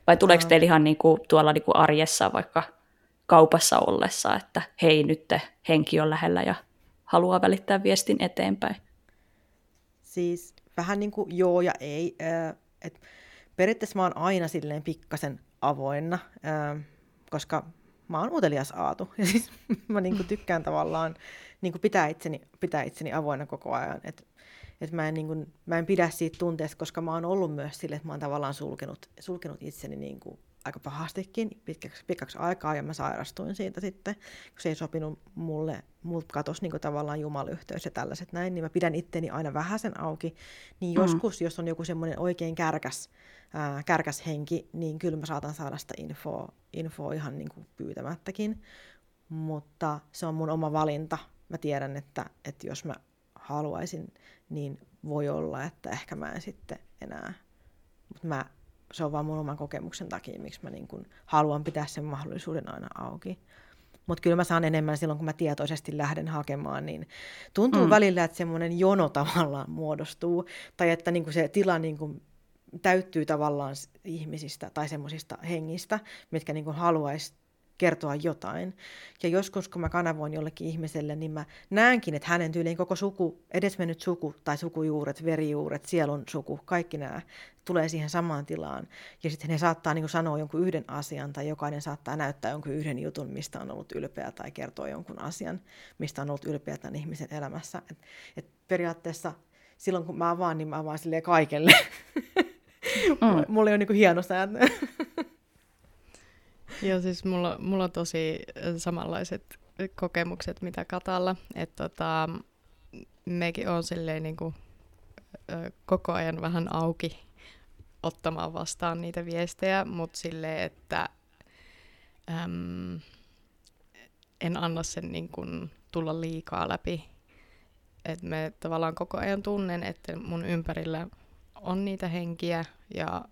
Vai tuleeko teillä ihan niin kuin tuolla niin kuin arjessa vaikka kaupassa ollessa, että hei nyt henki on lähellä ja haluaa välittää viestin eteenpäin? Siis vähän niin kuin joo ja ei. Et periaatteessa mä oon aina silleen pikkasen avoinna, koska mä oon utelias aatu. Ja siis mä niin kuin tykkään tavallaan niin kuin pitää, itseni, pitää itseni avoinna koko ajan. Et, et mä, en, niin kuin, mä en pidä siitä tunteesta, koska mä oon ollut myös sille, että mä oon tavallaan sulkenut, sulkenut itseni niin kuin aika pahastikin pitkäksi, pitkäksi aikaa ja mä sairastuin siitä sitten, kun se ei sopinut mulle, multa katosi niin tavallaan jumalyhteys ja tällaiset näin, niin mä pidän itteni aina vähäsen auki, niin mm. joskus, jos on joku semmoinen oikein kärkäs, ää, kärkäs henki, niin kyllä mä saatan saada sitä infoa, infoa ihan niin kuin pyytämättäkin, mutta se on mun oma valinta. Mä tiedän, että, että jos mä haluaisin, niin voi olla, että ehkä mä en sitten enää, mutta mä se on vaan mun oman kokemuksen takia, miksi mä niin kun haluan pitää sen mahdollisuuden aina auki. Mutta kyllä mä saan enemmän silloin, kun mä tietoisesti lähden hakemaan, niin tuntuu mm. välillä, että semmoinen jono tavallaan muodostuu, tai että niin se tila niin täyttyy tavallaan ihmisistä tai semmoisista hengistä, mitkä niin haluaisi kertoa jotain. Ja joskus, kun mä kanavoin jollekin ihmiselle, niin mä näenkin, että hänen tyyliin koko suku, edesmennyt suku tai sukujuuret, verijuuret, sielun suku, kaikki nämä tulee siihen samaan tilaan. Ja sitten he saattaa niin sanoa jonkun yhden asian tai jokainen saattaa näyttää jonkun yhden jutun, mistä on ollut ylpeä tai kertoa jonkun asian, mistä on ollut ylpeä tämän ihmisen elämässä. Et, et periaatteessa silloin, kun mä avaan, niin mä avaan silleen kaikelle. Mm. Mulla on niin hieno sääntö. Joo, siis mulla, mulla on tosi samanlaiset kokemukset, mitä Katalla. Että tota, mekin on silleen niin kuin, koko ajan vähän auki ottamaan vastaan niitä viestejä, mutta silleen, että äm, en anna sen niin kuin, tulla liikaa läpi. että me tavallaan koko ajan tunnen, että mun ympärillä on niitä henkiä ja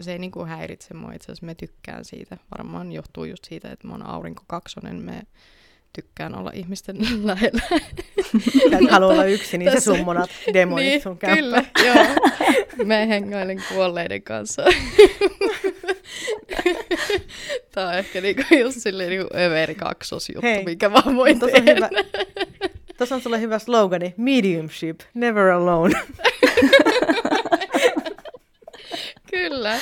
se ei niinku häiritse mua, itse asiassa me tykkään siitä. Varmaan johtuu just siitä, että mä oon aurinko kaksonen, me tykkään olla ihmisten lähellä. Et halua olla yksin, niin tässä... se summonat demonit niin, sun kämppä. Kyllä, joo. Me hengailen kuolleiden kanssa. Tämä on ehkä niinku just silleen niinku överi kaksosjuttu, Hei, mikä vaan voi tehdä. On hyvä. Tuossa on sulle hyvä slogani, mediumship, never alone. Kyllä.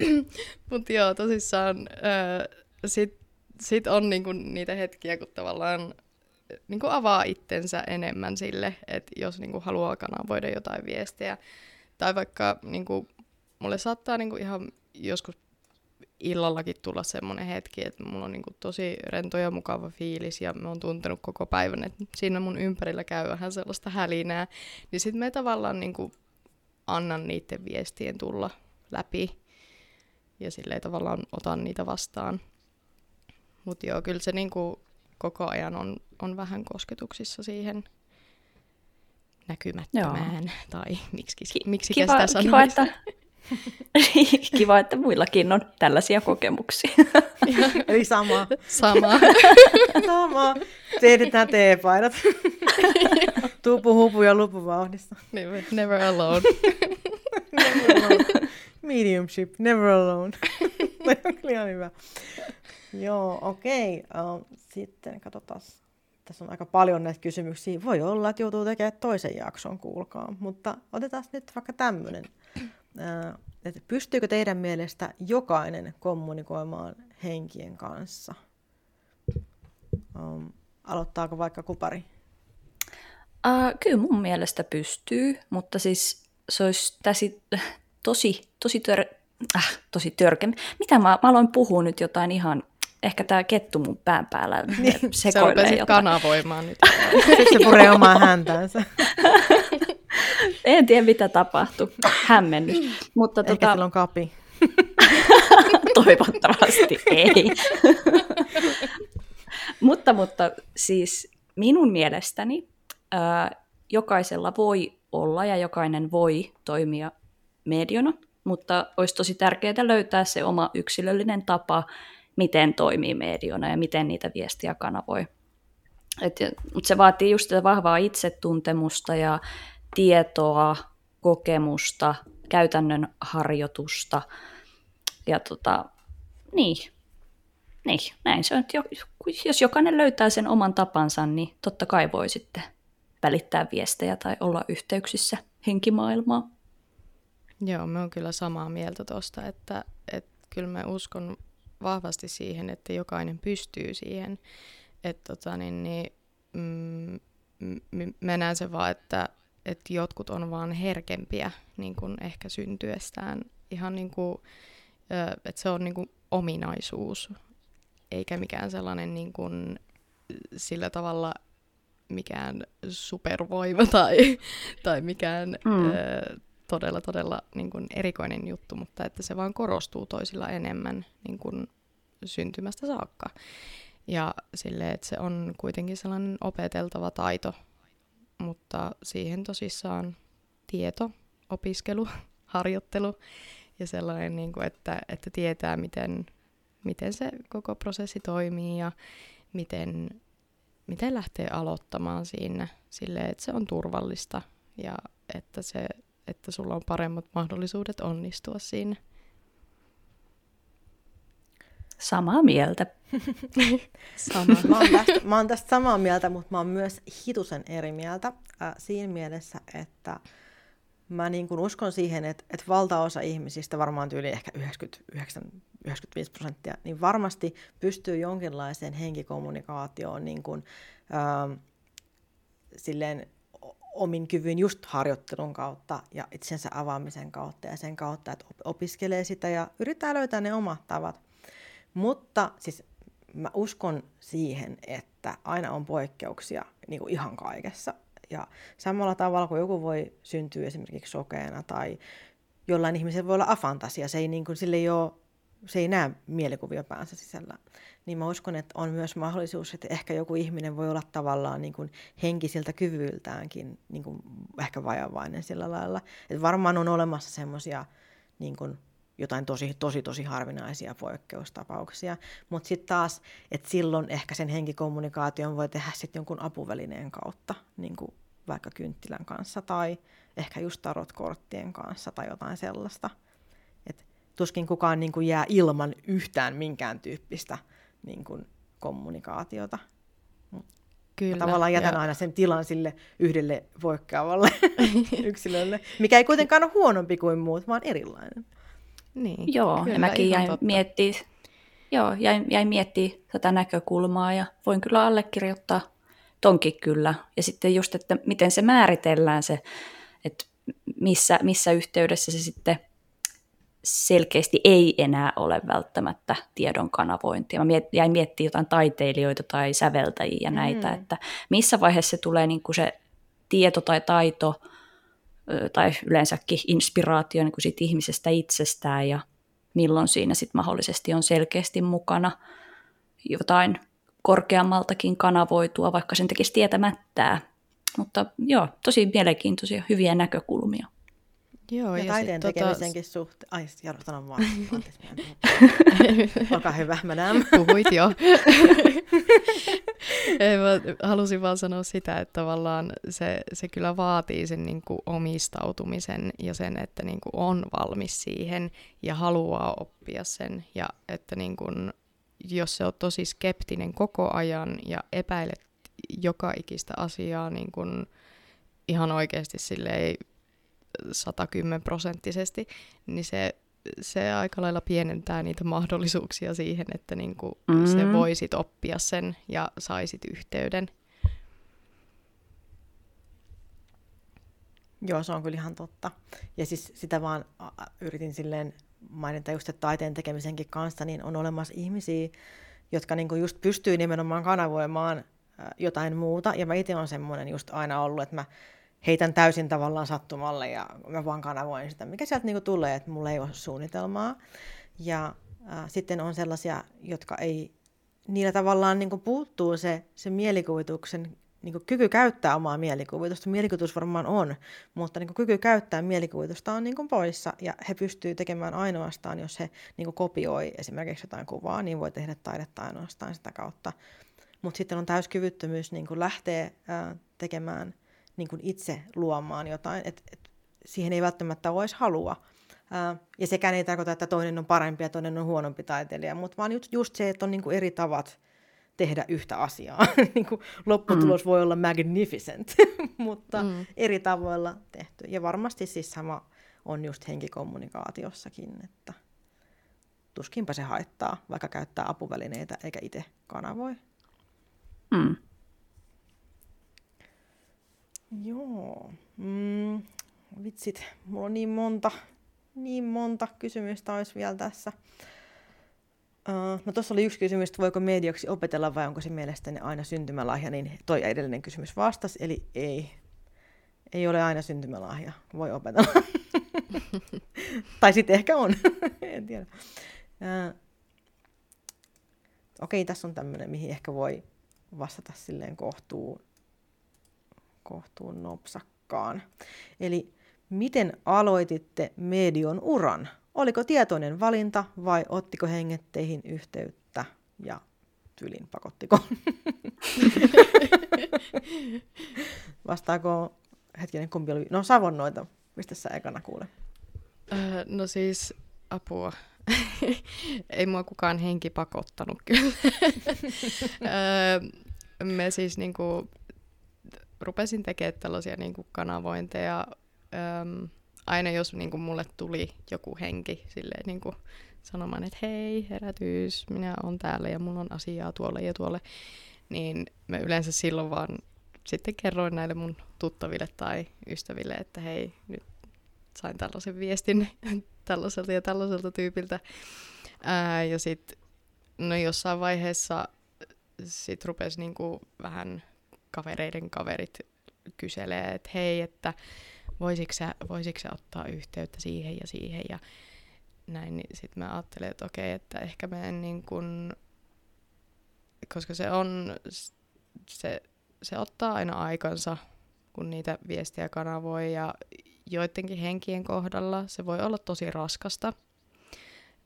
Mutta joo, tosissaan äh, sit, sit on niinku niitä hetkiä, kun tavallaan niinku avaa itsensä enemmän sille, että jos niinku haluaa kanavoida jotain viestiä. Tai vaikka niinku, mulle saattaa niinku ihan joskus illallakin tulla semmoinen hetki, että mulla on niinku tosi rento ja mukava fiilis ja mä oon tuntenut koko päivän, että siinä mun ympärillä käy vähän sellaista hälinää, niin sitten me tavallaan niinku annan niiden viestien tulla läpi ja silleen tavallaan otan niitä vastaan. Mutta joo, kyllä se niinku koko ajan on, on vähän kosketuksissa siihen näkymättömään, joo. tai miksi, miksi kiva, sitä kiva, että, kiva, että muillakin on tällaisia kokemuksia. Eli sama. Sama. sama. Tehdään teepaidat. Tuupu, hupu ja lupu vauhdissa. Never, never alone. never alone. Mediumship, never alone. Kyllä ihan hyvä. Joo, okei. Okay. Uh, sitten katsotaan. Tässä on aika paljon näitä kysymyksiä. Voi olla, että joutuu tekemään toisen jakson, kuulkaa. Mutta otetaan nyt vaikka tämmöinen. Uh, että pystyykö teidän mielestä jokainen kommunikoimaan henkien kanssa? Um, aloittaako vaikka kupari? Uh, kyllä mun mielestä pystyy, mutta siis se olisi täsi, tosi, tosi, tör, äh, tosi törkeä. Mitä mä, mä aloin puhua nyt jotain ihan, ehkä tämä kettu mun pään päällä niin, sekoilee se jotain. kanavoimaan nyt. se puree omaa häntäänsä. en tiedä, mitä tapahtui. Hämmennys. Mutta Ehkä tota... sillä on kapi. Toivottavasti ei. mutta, mutta siis minun mielestäni ää, jokaisella voi olla ja jokainen voi toimia mediona, mutta olisi tosi tärkeää löytää se oma yksilöllinen tapa, miten toimii mediona ja miten niitä viestiä kanavoi. Et, mutta se vaatii just sitä vahvaa itsetuntemusta ja tietoa, kokemusta, käytännön harjoitusta. Ja tota, niin, niin, näin se on. Jos jokainen löytää sen oman tapansa, niin totta kai voi sitten välittää viestejä tai olla yhteyksissä henkimaailmaa. Joo, me on kyllä samaa mieltä tuosta, että, että kyllä me uskon vahvasti siihen, että jokainen pystyy siihen. Että tota, niin, niin, mm, mä näen se vaan, että, että jotkut on vaan herkempiä niin kuin ehkä syntyestään. Ihan niin kuin, että se on niin kuin ominaisuus, eikä mikään sellainen niin kuin, sillä tavalla mikään supervoima tai, tai mikään mm. ö, todella todella niin kuin erikoinen juttu, mutta että se vaan korostuu toisilla enemmän niin kuin syntymästä saakka. Ja sille, että se on kuitenkin sellainen opeteltava taito, mutta siihen tosissaan tieto, opiskelu, harjoittelu ja sellainen, niin kuin, että, että tietää, miten, miten se koko prosessi toimii ja miten, miten lähtee aloittamaan siinä silleen, että se on turvallista ja että, se, että sulla on paremmat mahdollisuudet onnistua siinä. Samaa mieltä. Sama. mä, oon tästä, mä oon tästä samaa mieltä, mutta mä oon myös hitusen eri mieltä äh, siinä mielessä, että mä niin kuin uskon siihen, että, että valtaosa ihmisistä, varmaan tyyli ehkä 99, 95 prosenttia, niin varmasti pystyy jonkinlaiseen henkikommunikaatioon niin kuin, äh, silleen omin kyvyin just harjoittelun kautta ja itsensä avaamisen kautta ja sen kautta, että opiskelee sitä ja yrittää löytää ne omat tavat. Mutta siis mä uskon siihen, että aina on poikkeuksia niin kuin ihan kaikessa. Ja samalla tavalla kuin joku voi syntyä esimerkiksi sokeena tai jollain ihmisellä voi olla afantasia, se ei, niin kuin, sille ei ole, se ei näe mielikuvia päänsä sisällä, niin mä uskon, että on myös mahdollisuus, että ehkä joku ihminen voi olla tavallaan niin kuin henkisiltä kyvyiltäänkin niin kuin ehkä vajavainen sillä lailla. Että varmaan on olemassa semmoisia niin kuin jotain tosi, tosi, tosi harvinaisia poikkeustapauksia. Mutta sitten taas, että silloin ehkä sen henkikommunikaation voi tehdä sitten jonkun apuvälineen kautta, niin kuin vaikka kynttilän kanssa tai ehkä just tarotkorttien kanssa tai jotain sellaista. Tuskin kukaan niin kuin jää ilman yhtään minkään tyyppistä niin kuin kommunikaatiota. Kyllä. Mä tavallaan jätän ja... aina sen tilan sille yhdelle poikkeavalle yksilölle, mikä ei kuitenkaan ole huonompi kuin muut, vaan erilainen. Niin, Joo, kyllä, ja mäkin jäin miettimään, joo, jäin, jäin miettimään tätä näkökulmaa ja voin kyllä allekirjoittaa tonkin kyllä. Ja sitten just, että miten se määritellään se, että missä, missä yhteydessä se sitten selkeästi ei enää ole välttämättä tiedon kanavointia. Mä miet, jäin miettimään jotain taiteilijoita tai säveltäjiä ja näitä, mm. että missä vaiheessa se tulee niin kuin se tieto tai taito tai yleensäkin inspiraatio niin kuin siitä ihmisestä itsestään ja milloin siinä sitten mahdollisesti on selkeästi mukana jotain korkeammaltakin kanavoitua, vaikka sen tekisi tietämättää. Mutta joo, tosi mielenkiintoisia, hyviä näkökulmia. Joo, ja, ja taiteen tota... tekemisenkin suhteen. Ai, Jaro, sanon vaan. Olkaa hyvä, madame. Puhuit jo. Ei, mä halusin vaan sanoa sitä, että tavallaan se, se kyllä vaatii sen niin kuin omistautumisen ja sen, että niin kuin on valmis siihen ja haluaa oppia sen. Ja että niin kuin, jos se on tosi skeptinen koko ajan ja epäilet joka ikistä asiaa niin kuin ihan oikeasti silleen 110 prosenttisesti, niin se, se aika lailla pienentää niitä mahdollisuuksia siihen, että niin kuin mm. se voisit oppia sen ja saisit yhteyden. Joo, se on kyllä ihan totta. Ja siis sitä vaan yritin silleen mainita just, että taiteen tekemisenkin kanssa, niin on olemassa ihmisiä, jotka niinku just pystyy nimenomaan kanavoimaan jotain muuta. Ja mä itse olen semmoinen just aina ollut, että mä heitän täysin tavallaan sattumalle ja mä vaan kanavoin sitä, mikä sieltä niinku tulee, että mulla ei ole suunnitelmaa. Ja äh, sitten on sellaisia, jotka ei, niillä tavallaan niinku puuttuu se, se mielikuvituksen niinku kyky käyttää omaa mielikuvitusta. Mielikuvitus varmaan on, mutta niinku kyky käyttää mielikuvitusta on niinku poissa ja he pystyvät tekemään ainoastaan, jos he niinku kopioi esimerkiksi jotain kuvaa, niin voi tehdä taidetta ainoastaan sitä kautta. Mutta sitten on täyskyvyttömyys niin lähteä ää, tekemään niin kuin itse luomaan jotain, että et siihen ei välttämättä ole edes halua. Ää, ja sekään ei tarkoita, että toinen on parempi ja toinen on huonompi taiteilija, mutta vaan just, just se, että on niin kuin eri tavat tehdä yhtä asiaa. niin kuin lopputulos mm. voi olla magnificent, mutta mm. eri tavoilla tehty. Ja varmasti siis sama on just henkikommunikaatiossakin, että tuskinpä se haittaa, vaikka käyttää apuvälineitä eikä itse kanavoi. Mm. Joo. Mm, vitsit, mulla on niin monta, niin monta kysymystä olisi vielä tässä. Uh, no tuossa oli yksi kysymys, että voiko medioksi opetella vai onko se mielestäni aina syntymälahja, niin toi edellinen kysymys vastasi, eli ei. Ei ole aina syntymälahja, voi opetella. tai sitten ehkä on, en tiedä. Uh, Okei, tässä on tämmöinen, mihin ehkä voi vastata silleen kohtuun, kohtuun nopsakkaan. Eli miten aloititte medion uran? Oliko tietoinen valinta vai ottiko hengetteihin yhteyttä ja tylin pakottiko? Vastaako, hetkinen, kumpi oli? No Savonnoita, mistä sä ekana kuule? Öö, no siis apua. Ei mua kukaan henki pakottanut kyllä. öö, me siis niinku, rupesin tekemään tällaisia niinku kanavointeja öö, aina jos niin kuin mulle tuli joku henki silleen niin kuin sanomaan, että hei, herätys, minä olen täällä ja mulla on asiaa tuolle ja tuolle, niin mä yleensä silloin vaan sitten kerroin näille mun tuttaville tai ystäville, että hei, nyt sain tällaisen viestin tällaiselta ja tällaiselta tyypiltä. Ää, ja sitten no jossain vaiheessa sit rupesi niinku vähän kavereiden kaverit kyselee, että hei, että voisitko sä, voisitko sä ottaa yhteyttä siihen ja siihen ja näin, niin sitten mä ajattelin, että okei, että ehkä mä en niin kuin, koska se on, se, se ottaa aina aikansa, kun niitä viestiä kanavoi ja joidenkin henkien kohdalla se voi olla tosi raskasta.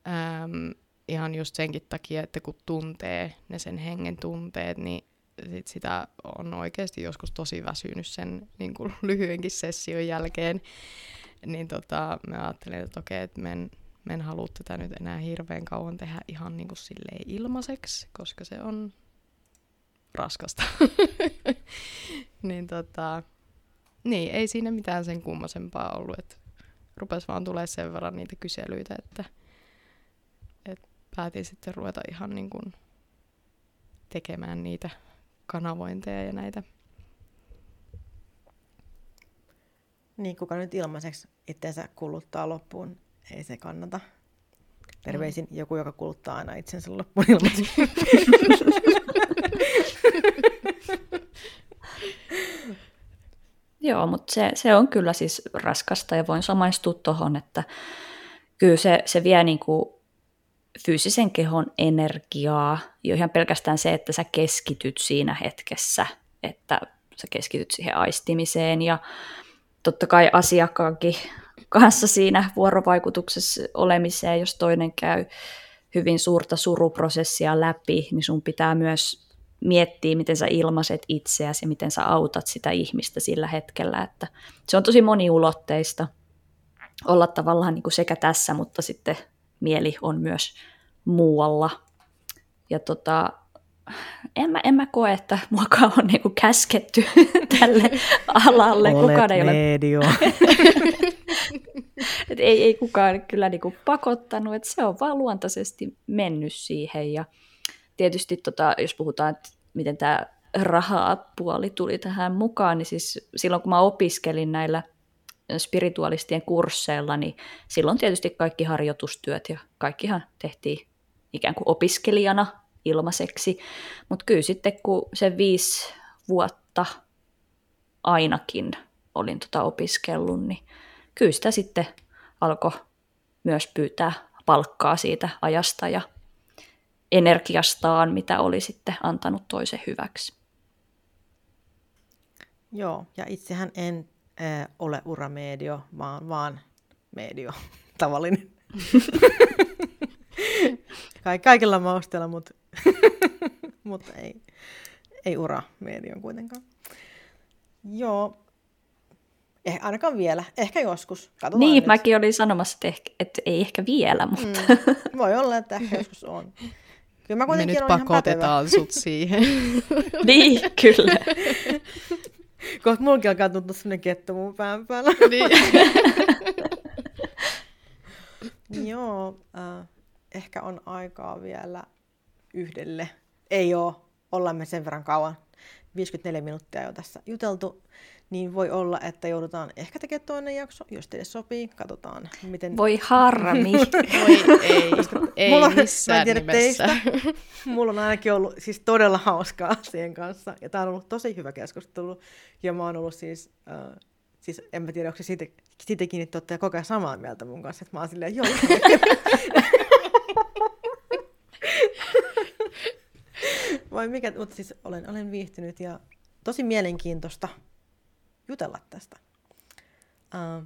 Ähm, ihan just senkin takia, että kun tuntee ne sen hengen tunteet, niin sit sitä on oikeasti joskus tosi väsynyt sen niin kuin lyhyenkin session jälkeen, niin tota, mä ajattelin, että okei, että men, men halua tätä nyt enää hirveän kauan tehdä ihan niin kuin silleen ilmaiseksi, koska se on raskasta. niin tota, niin, ei siinä mitään sen kummasempaa ollut, että rupes vaan tulee sen verran niitä kyselyitä, että, että päätin sitten ruveta ihan niin kuin tekemään niitä kanavointeja ja näitä. Niin, kuka nyt ilmaiseksi itseensä kuluttaa loppuun, ei se kannata. Terveisin mm. joku, joka kuluttaa aina itsensä loppuun ilmaiseksi. Joo, mutta se, se on kyllä siis raskasta ja voin samaistua tuohon, että kyllä se, se vie niin kuin fyysisen kehon energiaa, jo ihan pelkästään se, että sä keskityt siinä hetkessä, että sä keskityt siihen aistimiseen ja totta kai asiakkaankin kanssa siinä vuorovaikutuksessa olemiseen, jos toinen käy hyvin suurta suruprosessia läpi, niin sun pitää myös miettiä, miten sä ilmaiset itseäsi ja miten sä autat sitä ihmistä sillä hetkellä. Että se on tosi moniulotteista olla tavallaan niin kuin sekä tässä, mutta sitten mieli on myös muualla. Ja tota, en mä, en mä koe, että muakaan on niinku käsketty tälle alalle. Olet kukaan ei medio. ole... Et ei, ei kukaan kyllä niinku pakottanut, että se on vaan luontaisesti mennyt siihen. Ja tietysti tota, jos puhutaan, että miten tämä raha-puoli tuli tähän mukaan, niin siis silloin kun mä opiskelin näillä spiritualistien kursseilla, niin silloin tietysti kaikki harjoitustyöt ja kaikkihan tehtiin ikään kuin opiskelijana ilmaiseksi. Mutta kyllä sitten kun se viisi vuotta ainakin olin tota opiskellut, niin kyllä sitä sitten alkoi myös pyytää palkkaa siitä ajasta ja energiastaan, mitä oli sitten antanut toisen hyväksi. Joo, ja itsehän en äh, ole uramedio, vaan, vaan medio, tavallinen. Ka- kaikilla mausteella, mutta, mutta ei, ei ura median kuitenkaan. Joo, eh, ainakaan vielä. Ehkä joskus. Katsotaan niin, nyt. mäkin olin sanomassa, että, ehkä, että ei ehkä vielä, mutta... Mm, voi olla, että ehkä joskus on. Kyllä mä Me nyt pakotetaan sut siihen. niin, kyllä. Kohta mullakin alkaa tuntua sellainen kettu mun pään päällä. niin. Joo, äh, ehkä on aikaa vielä yhdelle. Ei oo, ollaan me sen verran kauan. 54 minuuttia jo tässä juteltu. Niin voi olla, että joudutaan ehkä tekemään toinen jakso, jos teille sopii. Katsotaan, miten... Voi harmi. Voi ei, ei mulla, missään mä en tiedä nimessä. teistä. Mulla on ainakin ollut siis todella hauskaa siihen kanssa. Ja tää on ollut tosi hyvä keskustelu. Ja mä oon ollut siis... Äh, siis en mä tiedä, onko se siitä, siitäkin, että olette koko ajan samaa mieltä mun kanssa. Että mä oon silleen, joo. Vai mikä, mutta siis olen, olen viihtynyt ja tosi mielenkiintoista jutella tästä. Uh,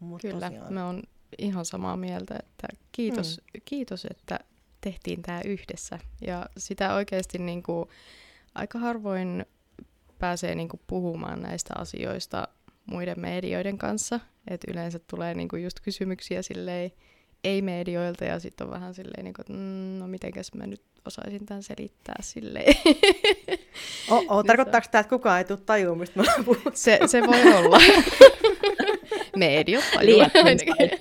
mut Kyllä, tosiaan, me on ihan samaa mieltä, että kiitos, mm. kiitos että tehtiin tämä yhdessä. Ja sitä oikeasti niin kuin, aika harvoin pääsee niin kuin, puhumaan näistä asioista muiden medioiden kanssa. Et yleensä tulee niin kuin, just kysymyksiä silleen, ei-medioilta ja sitten on vähän silleen, niin kuin, että mm, no mitenkäs mä nyt osaisin tämän selittää silleen. Oh, oh, tarkoittaako tämä, että kukaan ei tule tajua, mistä mä puhun? Se, se voi olla. Mediot Liian tajuaa inside,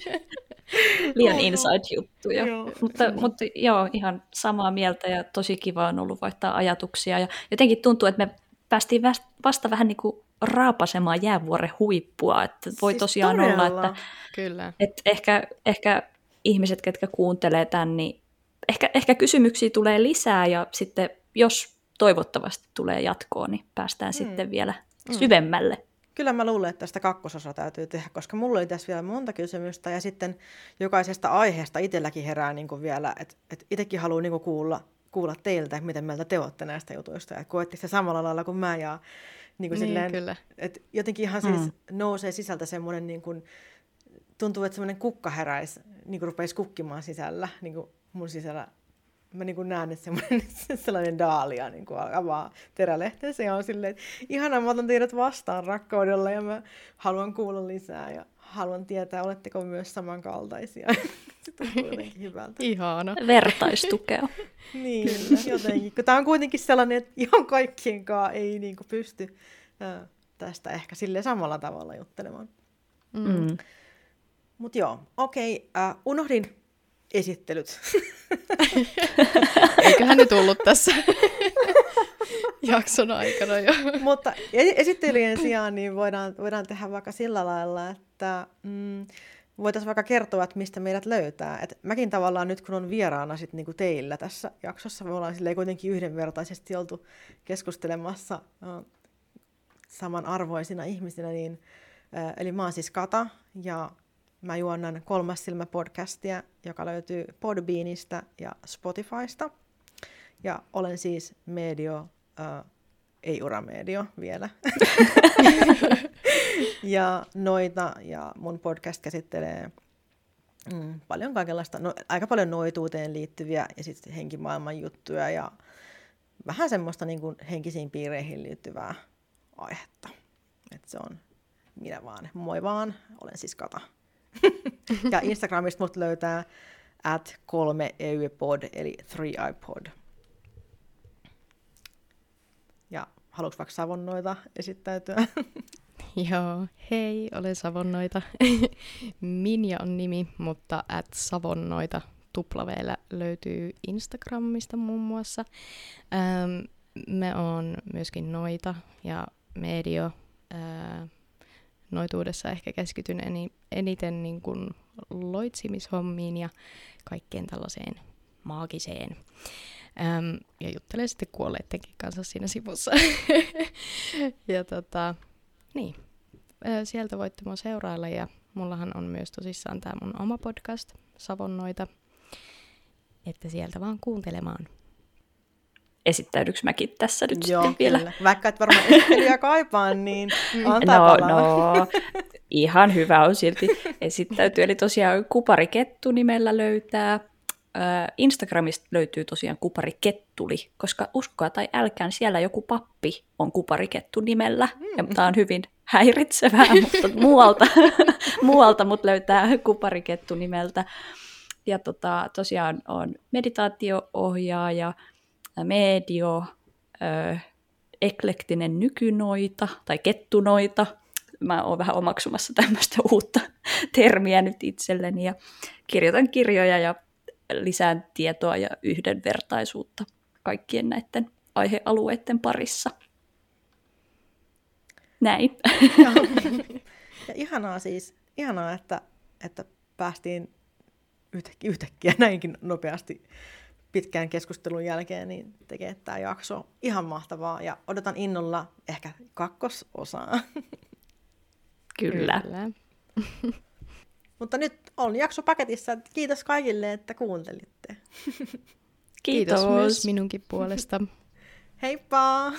liian inside-juttuja. Joo. Mutta, mutta joo, ihan samaa mieltä ja tosi kiva on ollut vaihtaa ajatuksia. Ja jotenkin tuntuu, että me päästiin vasta vähän niin kuin raapasemaan jäävuoren huippua. Että voi Siis tosiaan olla, todella. että Kyllä. Et ehkä, ehkä ihmiset, ketkä kuuntelee tämän, niin ehkä, ehkä kysymyksiä tulee lisää ja sitten jos toivottavasti tulee jatkoa, niin päästään mm. sitten vielä Mm. syvemmälle. Kyllä mä luulen, että tästä kakkososa täytyy tehdä, koska mulla oli tässä vielä monta kysymystä ja sitten jokaisesta aiheesta itselläkin herää niin kuin vielä, että, että itsekin haluan niin kuin kuulla, kuulla teiltä, että miten mieltä te olette näistä jutuista ja koetteko se samalla lailla kuin mä ja niin kuin Niin, silleen, kyllä. että jotenkin ihan siis Mm. nousee sisältä semmoinen niin kuin, tuntuu, että semmoinen kukka heräisi, niin kuin rupeisi kukkimaan sisällä, niin kuin mun sisällä. Mä niin kuin näen, että semmoinen sellainen daalia niin kuin avaa terälehteensä ja on silleen, että ihanaa, mä otan teidät vastaan rakkaudella ja mä haluan kuulla lisää ja haluan tietää, oletteko myös samankaltaisia. Se tuntuu jotenkin hyvältä. Ihana. Vertaistukea. Niin, jotenkin. Kun tämä on kuitenkin sellainen, että ihan kaikkienkaan ei niin kuin pysty tästä ehkä sille samalla tavalla juttelemaan. Mm. Mutta joo, okei, äh, unohdin esittelyt. Eiköhän ne tullut tässä jakson aikana jo. Mutta esittelyjen sijaan niin voidaan, voidaan tehdä vaikka sillä lailla, että mm, voitaisiin vaikka kertoa, että mistä meidät löytää. Et mäkin tavallaan nyt, kun on vieraana sit niinku teillä tässä jaksossa, me ollaan silleen kuitenkin yhdenvertaisesti oltu keskustelemassa äh, samanarvoisina ihmisinä, niin, äh, eli mä oon siis Kata, ja mä juonnan Kolmas silmä podcastia, joka löytyy Podbeanista ja Spotifysta. Ja olen siis medio, äh, ei uramedio vielä. ja noita, ja mun podcast käsittelee mm, paljon kaikenlaista, no, aika paljon noituuteen liittyviä ja sitten henkimaailman juttuja ja vähän semmoista niin kuin henkisiin piireihin liittyvää aihetta. Et se on minä vaan. Moi vaan, olen siis Kata. ja Instagramista mut löytää at 3 eupod, eli 3 iPod. Ja haluatko vaikka savonnoita esittäytyä? Joo, hei, olen Savonnoita. Minja on nimi, mutta at Savonnoita tuplaveellä löytyy Instagramista muun muassa. Ähm, me on myöskin noita ja medio. Äh, noituudessa ehkä keskityn eni, eniten niin kuin loitsimishommiin ja kaikkeen tällaiseen maagiseen. Ähm, ja juttelen sitten kuolleittenkin kanssa siinä sivussa. ja tota, niin, Ö, sieltä voitte mua seurailla ja mullahan on myös tosissaan tämä mun oma podcast, Savonnoita, että sieltä vaan kuuntelemaan. Esittäydyks mäkin tässä nyt Joo, sitten vielä? kyllä. Vaikka et varmaan esittelyä kaipaan, niin antaa No, palaa. no, ihan hyvä on silti esittäytyy. Eli tosiaan Kuparikettu nimellä löytää. Instagramista löytyy tosiaan Kuparikettuli, koska uskoa tai älkään, siellä joku pappi on Kuparikettu nimellä. Ja tämä on hyvin häiritsevää, mutta muualta, muualta mut löytää Kuparikettu nimeltä. Ja tota, tosiaan on meditaatio-ohjaaja, medio, ö, eklektinen nykynoita tai kettunoita. Mä oon vähän omaksumassa tämmöistä uutta termiä nyt itselleni ja kirjoitan kirjoja ja lisään tietoa ja yhdenvertaisuutta kaikkien näiden aihealueiden parissa. Näin. Ja, ja ihanaa siis, ihanaa, että, että päästiin yhtäkkiä, yhtäkkiä näinkin nopeasti pitkään keskustelun jälkeen niin tekee tämä jakso ihan mahtavaa ja odotan innolla ehkä kakkososaa. Kyllä. Kyllä. Mutta nyt on jakso paketissa. Kiitos kaikille, että kuuntelitte. Kiitos. Kiitos myös minunkin puolesta. Heippa!